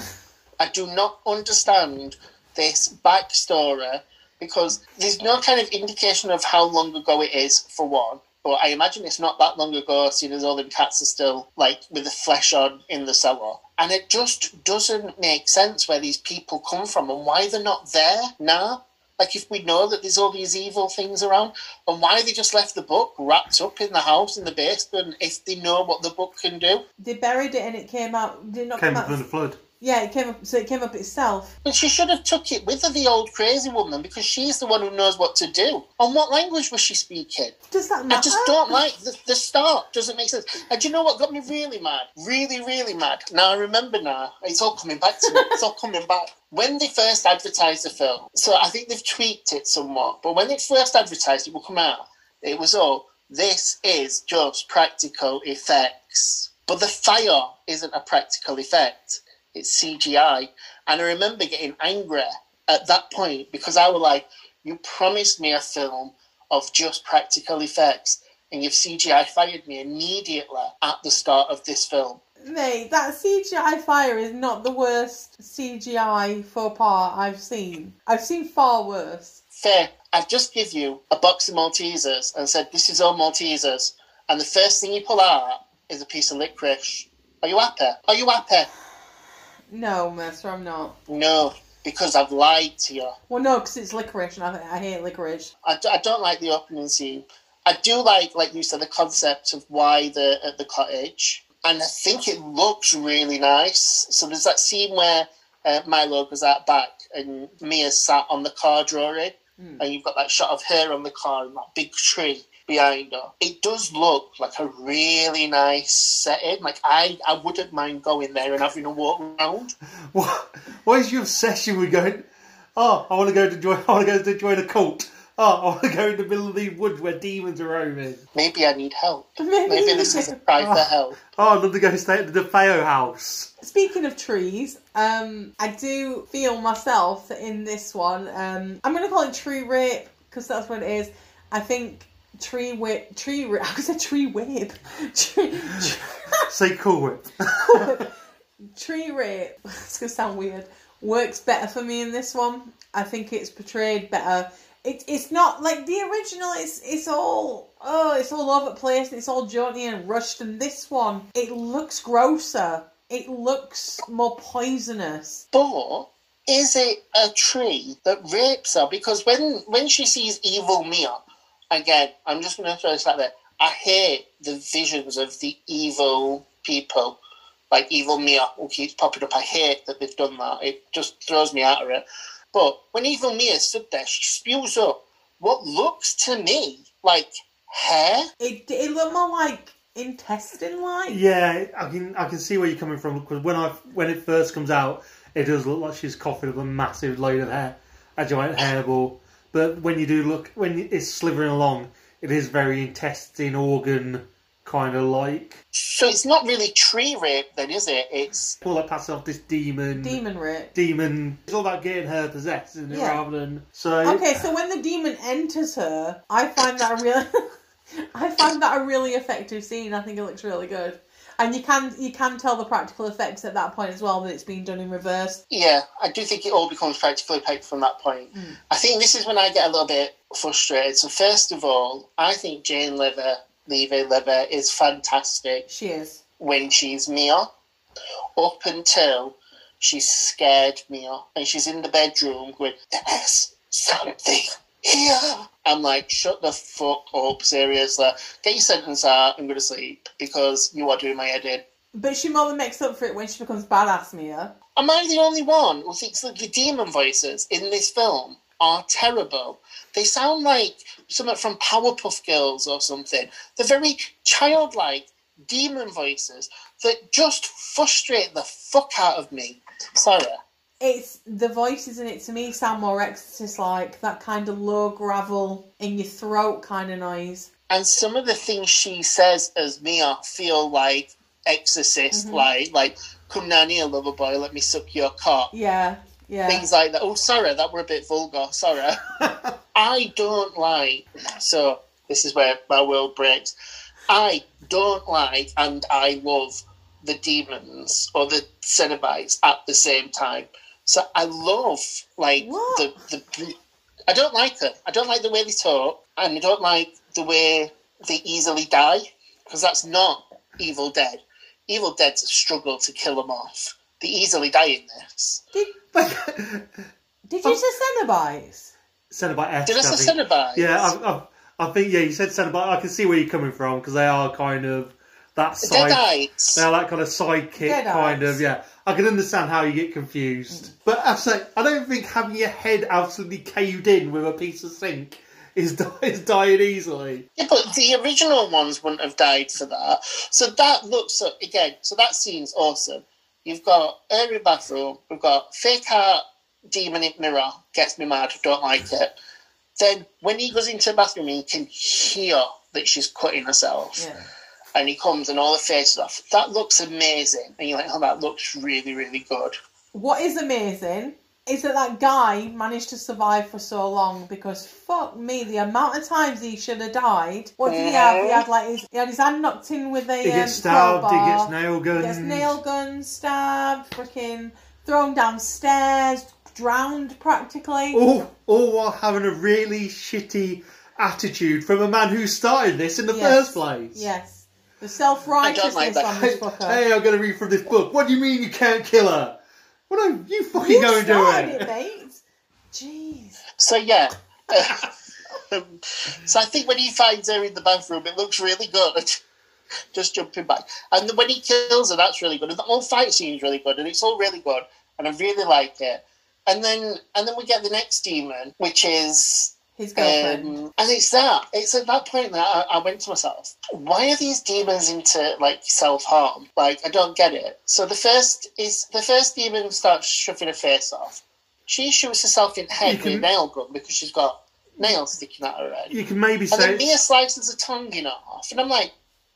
[SPEAKER 2] I do not understand this backstory because there's no kind of indication of how long ago it is, for one. But I imagine it's not that long ago, seeing as all them cats are still like with the flesh on in the cellar. And it just doesn't make sense where these people come from and why they're not there now. Like if we know that there's all these evil things around, and why they just left the book wrapped up in the house in the basement if they know what the book can do.
[SPEAKER 1] They buried it and it came out. Did not
[SPEAKER 3] Came
[SPEAKER 1] come
[SPEAKER 3] up
[SPEAKER 1] out?
[SPEAKER 3] in the flood.
[SPEAKER 1] Yeah, it came up. So it came up itself.
[SPEAKER 2] But she should have took it with her, the old crazy woman, because she's the one who knows what to do. And what language was she speaking?
[SPEAKER 1] Does that matter?
[SPEAKER 2] I just don't like the, the start. Doesn't make sense. And do you know what got me really mad? Really, really mad. Now I remember now. It's all coming back to me. It's all coming back. When they first advertised the film, so I think they've tweaked it somewhat. But when they first advertised it, will come out. It was all this is just practical effects. But the fire isn't a practical effect. It's CGI. And I remember getting angry at that point because I was like, you promised me a film of just practical effects and you've CGI fired me immediately at the start of this film.
[SPEAKER 1] Mate, that CGI fire is not the worst CGI faux pas I've seen. I've seen far worse.
[SPEAKER 2] Fair, I've just give you a box of Maltesers and said this is all Maltesers, and the first thing you pull out is a piece of licorice. Are you happy? Are you happy?
[SPEAKER 1] No, Mercer, I'm not.
[SPEAKER 2] No, because I've lied to you.
[SPEAKER 1] Well, no, because it's licorice, and I, I hate licorice.
[SPEAKER 2] I, d- I don't like the opening scene. I do like, like you said, the concept of why they're at the cottage, and I think it looks really nice. So there's that scene where uh, Milo goes out back and Mia's sat on the car drawing, and you've got that shot of her on the car and that big tree behind her. It does look like a really nice setting. Like I, I wouldn't mind going there and having a walk around.
[SPEAKER 3] What, what is your obsession with going? Oh, I want to go to join. I want to go to join a cult. Oh, I want to go in the middle of the woods where demons are roaming.
[SPEAKER 2] Maybe I need help.
[SPEAKER 1] Maybe
[SPEAKER 2] Maybe
[SPEAKER 1] you
[SPEAKER 2] this is a cry for help.
[SPEAKER 3] Oh, I'd love to go stay at the DeFeo house.
[SPEAKER 1] Speaking of trees, um, I do feel myself in this one, um, I'm going to call it tree rape because that's what it is. I think tree whip, tree rape. I said tree whip, tree,
[SPEAKER 3] Say cool whip.
[SPEAKER 1] tree rape. It's going to sound weird. Works better for me in this one. I think it's portrayed better. It, it's not like the original. It's it's all oh, it's all over the place and it's all jaunty and rushed. And this one, it looks grosser. It looks more poisonous.
[SPEAKER 2] But is it a tree that rapes her? Because when when she sees evil Mia, again, I'm just going to throw this out there. I hate the visions of the evil people, like evil Mia, who keeps popping up. I hate that they've done that. It just throws me out of it. But when evil Mia stood there, she spews up what looks to me like hair.
[SPEAKER 1] It it looked more like intestine like.
[SPEAKER 3] Yeah, I can I can see where you're coming from because when I when it first comes out, it does look like she's coughing up a massive load of hair, a giant hairball. But when you do look when it's slithering along, it is very intestine organ kind of like.
[SPEAKER 2] So it's not really tree rape, then, is it? It's
[SPEAKER 3] Well, like passing off this demon.
[SPEAKER 1] Demon rape.
[SPEAKER 3] Demon. It's all about getting her possessed, isn't it?
[SPEAKER 1] Yeah.
[SPEAKER 3] Rather than so.
[SPEAKER 1] Okay, so when the demon enters her, I find that a really, I find that a really effective scene. I think it looks really good, and you can you can tell the practical effects at that point as well that it's being done in reverse.
[SPEAKER 2] Yeah, I do think it all becomes practically paid from that point. Hmm. I think this is when I get a little bit frustrated. So first of all, I think Jane Lever, Levy Lever is fantastic
[SPEAKER 1] She is.
[SPEAKER 2] when she's Mia, up until she's scared Mia and she's in the bedroom going, "There's something here." I'm like, "Shut the fuck up, seriously. Get your sentence out and go to sleep because you are doing my head in."
[SPEAKER 1] But she more than makes up for it when she becomes badass Mia.
[SPEAKER 2] Am I the only one who thinks that the demon voices in this film are terrible? They sound like something from Powerpuff Girls or something. They're very childlike demon voices that just frustrate the fuck out of me. Sorry.
[SPEAKER 1] It's the voices in it to me sound more exorcist like that kind of low gravel in your throat kind of noise.
[SPEAKER 2] And some of the things she says as Mia feel like exorcist, mm-hmm. like like come down here, lover boy, let me suck your cock.
[SPEAKER 1] Yeah, Yeah.
[SPEAKER 2] things like that. Oh, sorry, that were a bit vulgar. Sorry. I don't like. So this is where my world breaks. I don't like and I love the demons or the Cenobites at the same time. So I love like
[SPEAKER 1] What?
[SPEAKER 2] the the. I don't like them. I don't like the way they talk, and I don't like the way they easily die because that's not Evil Dead. Evil Dead's a struggle to kill them off. They easily die in this.
[SPEAKER 1] Did, did you say Cenobites?
[SPEAKER 3] Cenobite
[SPEAKER 2] Did I
[SPEAKER 3] I
[SPEAKER 2] say
[SPEAKER 3] think.
[SPEAKER 2] Cenobites?
[SPEAKER 3] Yeah, I, I, I think yeah, you said Cenobite. I can see where you're coming from because they are kind of that side.
[SPEAKER 2] Deadites.
[SPEAKER 3] They're that kind of sidekick,
[SPEAKER 1] Deadites.
[SPEAKER 3] kind of. Yeah, I can understand how you get confused, mm. but I say I don't think having your head absolutely caved in with a piece of zinc is is dying easily.
[SPEAKER 2] Yeah, but the original ones wouldn't have died for that. So that looks so again. So that scene's awesome. You've got her in bathroom. We've got fake heart demon in mirror. Gets me mad. Don't like it. Then when he goes into the bathroom, he can hear that she's cutting herself,
[SPEAKER 1] Yeah.
[SPEAKER 2] And he comes and all the faces off. That looks amazing, and you're like, oh, that looks really, really good.
[SPEAKER 1] What is amazing is that that guy managed to survive for so long because fuck me, the amount of times he should have died. What did he have? He had like his, he had his hand knocked in with a
[SPEAKER 3] He
[SPEAKER 1] um,
[SPEAKER 3] gets stabbed. He
[SPEAKER 1] crowbar.
[SPEAKER 3] gets nail guns.
[SPEAKER 1] He gets nail guns, stabbed, freaking thrown downstairs, drowned practically.
[SPEAKER 3] all, all while having a really shitty attitude from a man who started this in the
[SPEAKER 1] Yes.
[SPEAKER 3] first place.
[SPEAKER 1] Yes. The self righteousness
[SPEAKER 2] that.
[SPEAKER 1] on this
[SPEAKER 3] Hey,
[SPEAKER 1] fucker.
[SPEAKER 3] hey, I'm going to read from this book. What do you mean you can't kill her? What are you fucking
[SPEAKER 1] you
[SPEAKER 3] go and do
[SPEAKER 1] started
[SPEAKER 3] it.
[SPEAKER 1] it, mate. Jeez.
[SPEAKER 2] So yeah. Um, so I think when he finds her in the bathroom, it looks really good. Just jumping back, and then when he kills her, that's really good. And the whole fight scene is really good, and it's all really good, and I really like it. And then, and then we get the next demon, which is
[SPEAKER 1] His girlfriend.
[SPEAKER 2] um, and it's that. It's at that point that I, I went to myself, why are these demons into like self harm? Like I don't get it. So the first is the first demon starts shoving her face off. She shoots herself in the head
[SPEAKER 3] You
[SPEAKER 2] with a nail gun because she's got nails sticking out of her head.
[SPEAKER 3] You can maybe
[SPEAKER 2] And then
[SPEAKER 3] say
[SPEAKER 2] Mia slices her tongue in half, and I'm like,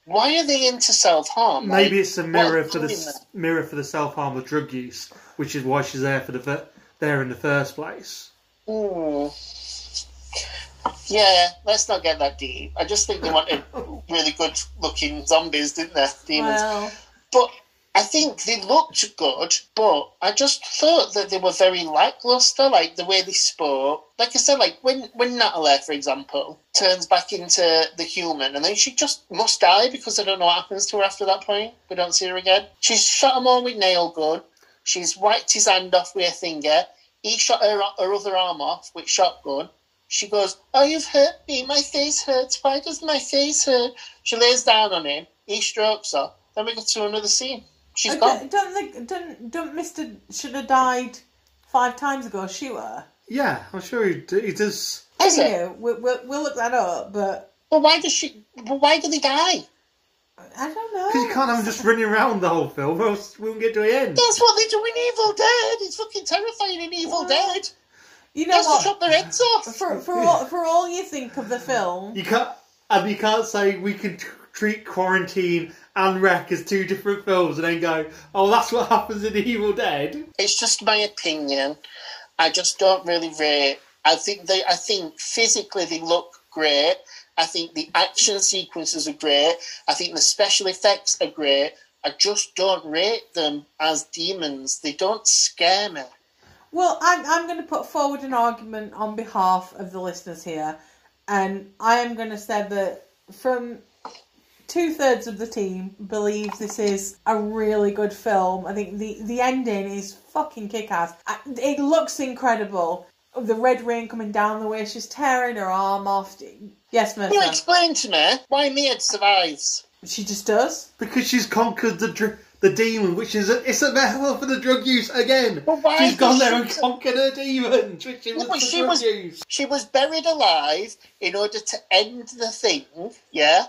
[SPEAKER 2] why are they into self harm?
[SPEAKER 3] maybe it's a mirror for the
[SPEAKER 2] doing
[SPEAKER 3] s- mirror for the self harm of drug use, which is why she's there for the there in the first place.
[SPEAKER 2] Hmm. Yeah, let's not get that deep. I just think they wanted really good looking zombies, didn't they? Demons.
[SPEAKER 1] Well,
[SPEAKER 2] But I think they looked good, but I just thought that they were very lackluster, like the way they spoke. Like I said, like when, when Natalie, for example, turns back into the human and then she just must die because I don't know what happens to her after that point. We don't see her again. She's shot him all with nail gun. She's wiped his hand off with a finger. He shot her, her other arm off with shotgun. She goes, Oh, you've hurt me. My face hurts. Why does my face hurt? She lays down on him. He strokes her. Then we go to another scene. She's gone.
[SPEAKER 1] don't, don't, think- don't, don't Mister should have died five times ago. she her.
[SPEAKER 3] Yeah, I'm sure he, he does.
[SPEAKER 2] Is it?
[SPEAKER 1] We'll, we'll, we'll look that up, but
[SPEAKER 2] Well, why does she? Well, why do they die?
[SPEAKER 1] I don't know.
[SPEAKER 3] Because you can't have him just running around the whole film, or else we won't get to the end.
[SPEAKER 2] That's what they do in Evil Dead. It's fucking terrifying in Evil
[SPEAKER 1] Well,
[SPEAKER 2] Dead.
[SPEAKER 1] You
[SPEAKER 2] They
[SPEAKER 1] know
[SPEAKER 2] have to
[SPEAKER 1] what?
[SPEAKER 2] chop their heads off.
[SPEAKER 1] For for all for all you think of the film,
[SPEAKER 3] You can't, and you can't say we can t- treat Quarantine and Rec as two different films, and then go, "Oh, that's what happens in Evil Dead."
[SPEAKER 2] It's just my opinion. I just don't really rate. I think they. I think physically they look great. I think the action sequences are great. I think the special effects are great. I just don't rate them as demons. They don't scare me.
[SPEAKER 1] Well, I'm, I'm going to put forward an argument on behalf of the listeners here, and I am going to say that from two thirds of the team believe this is a really good film. I think the the ending is fucking kick ass. It looks incredible. The red rain coming down the way she's tearing her arm off. Yes,
[SPEAKER 2] Can you explain to me why Mia survives?
[SPEAKER 1] She just does.
[SPEAKER 3] Because she's conquered the dr- the demon, which is a, it's a metaphor for the drug use again.
[SPEAKER 2] But why
[SPEAKER 3] she's gone there
[SPEAKER 2] she-
[SPEAKER 3] and conquered her demons, which was
[SPEAKER 2] No, but
[SPEAKER 3] the
[SPEAKER 2] she
[SPEAKER 3] drug
[SPEAKER 2] was-
[SPEAKER 3] use.
[SPEAKER 2] She was buried alive in order to end the thing, yeah?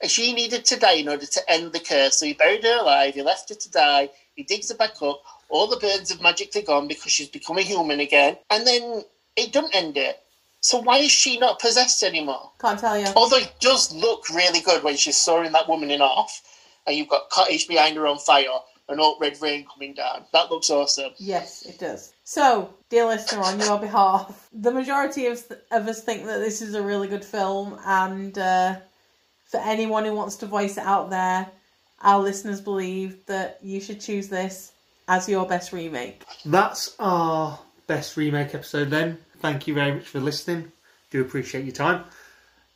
[SPEAKER 2] And she needed to die in order to end the curse. So he buried her alive, he left her to die, he digs her back up, all the burns have magically gone because she's become a human again, and then it doesn't end it. So why is she not possessed anymore?
[SPEAKER 1] Can't tell you.
[SPEAKER 2] Although it does look really good when she's sawing that woman in half, and you've got cottage behind her on fire, an old red rain coming down. That looks awesome.
[SPEAKER 1] Yes, it does. So, dear listener, on your behalf, the majority of, of us think that this is a really good film, and uh, for anyone who wants to voice it out there, our listeners believe that you should choose this as your best remake.
[SPEAKER 3] That's our best remake episode then. Thank you very much for listening. Do appreciate your time.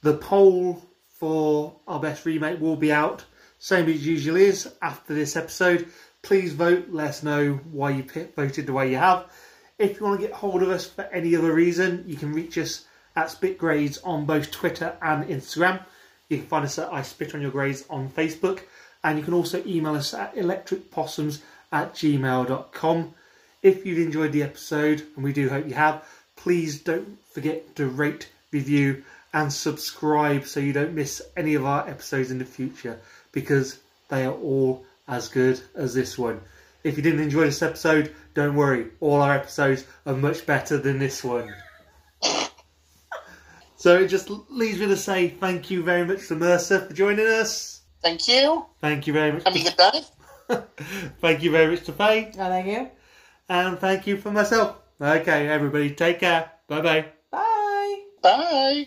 [SPEAKER 3] The poll for our best remake will be out, same as it usually is, after this episode. Please vote, let us know why you voted the way you have. If you want to get hold of us for any other reason, you can reach us at Spit Grades on both Twitter and Instagram. You can find us at I Spit on Your Grades on Facebook. And you can also email us at electricpossums at gmail.com. If you've enjoyed the episode, and we do hope you have, please don't forget to rate, review, and subscribe so you don't miss any of our episodes in the future because they are all as good as this one. If you didn't enjoy this episode, don't worry, all our episodes are much better than this one. so it just leaves me to say thank you very much to Mercer for joining us.
[SPEAKER 2] Thank you.
[SPEAKER 3] Thank you very much.
[SPEAKER 2] Have a good day.
[SPEAKER 3] thank you very much to Faye.
[SPEAKER 1] Oh, thank you.
[SPEAKER 3] And thank you for myself. Okay, everybody, take care. Bye bye.
[SPEAKER 1] Bye.
[SPEAKER 2] Bye.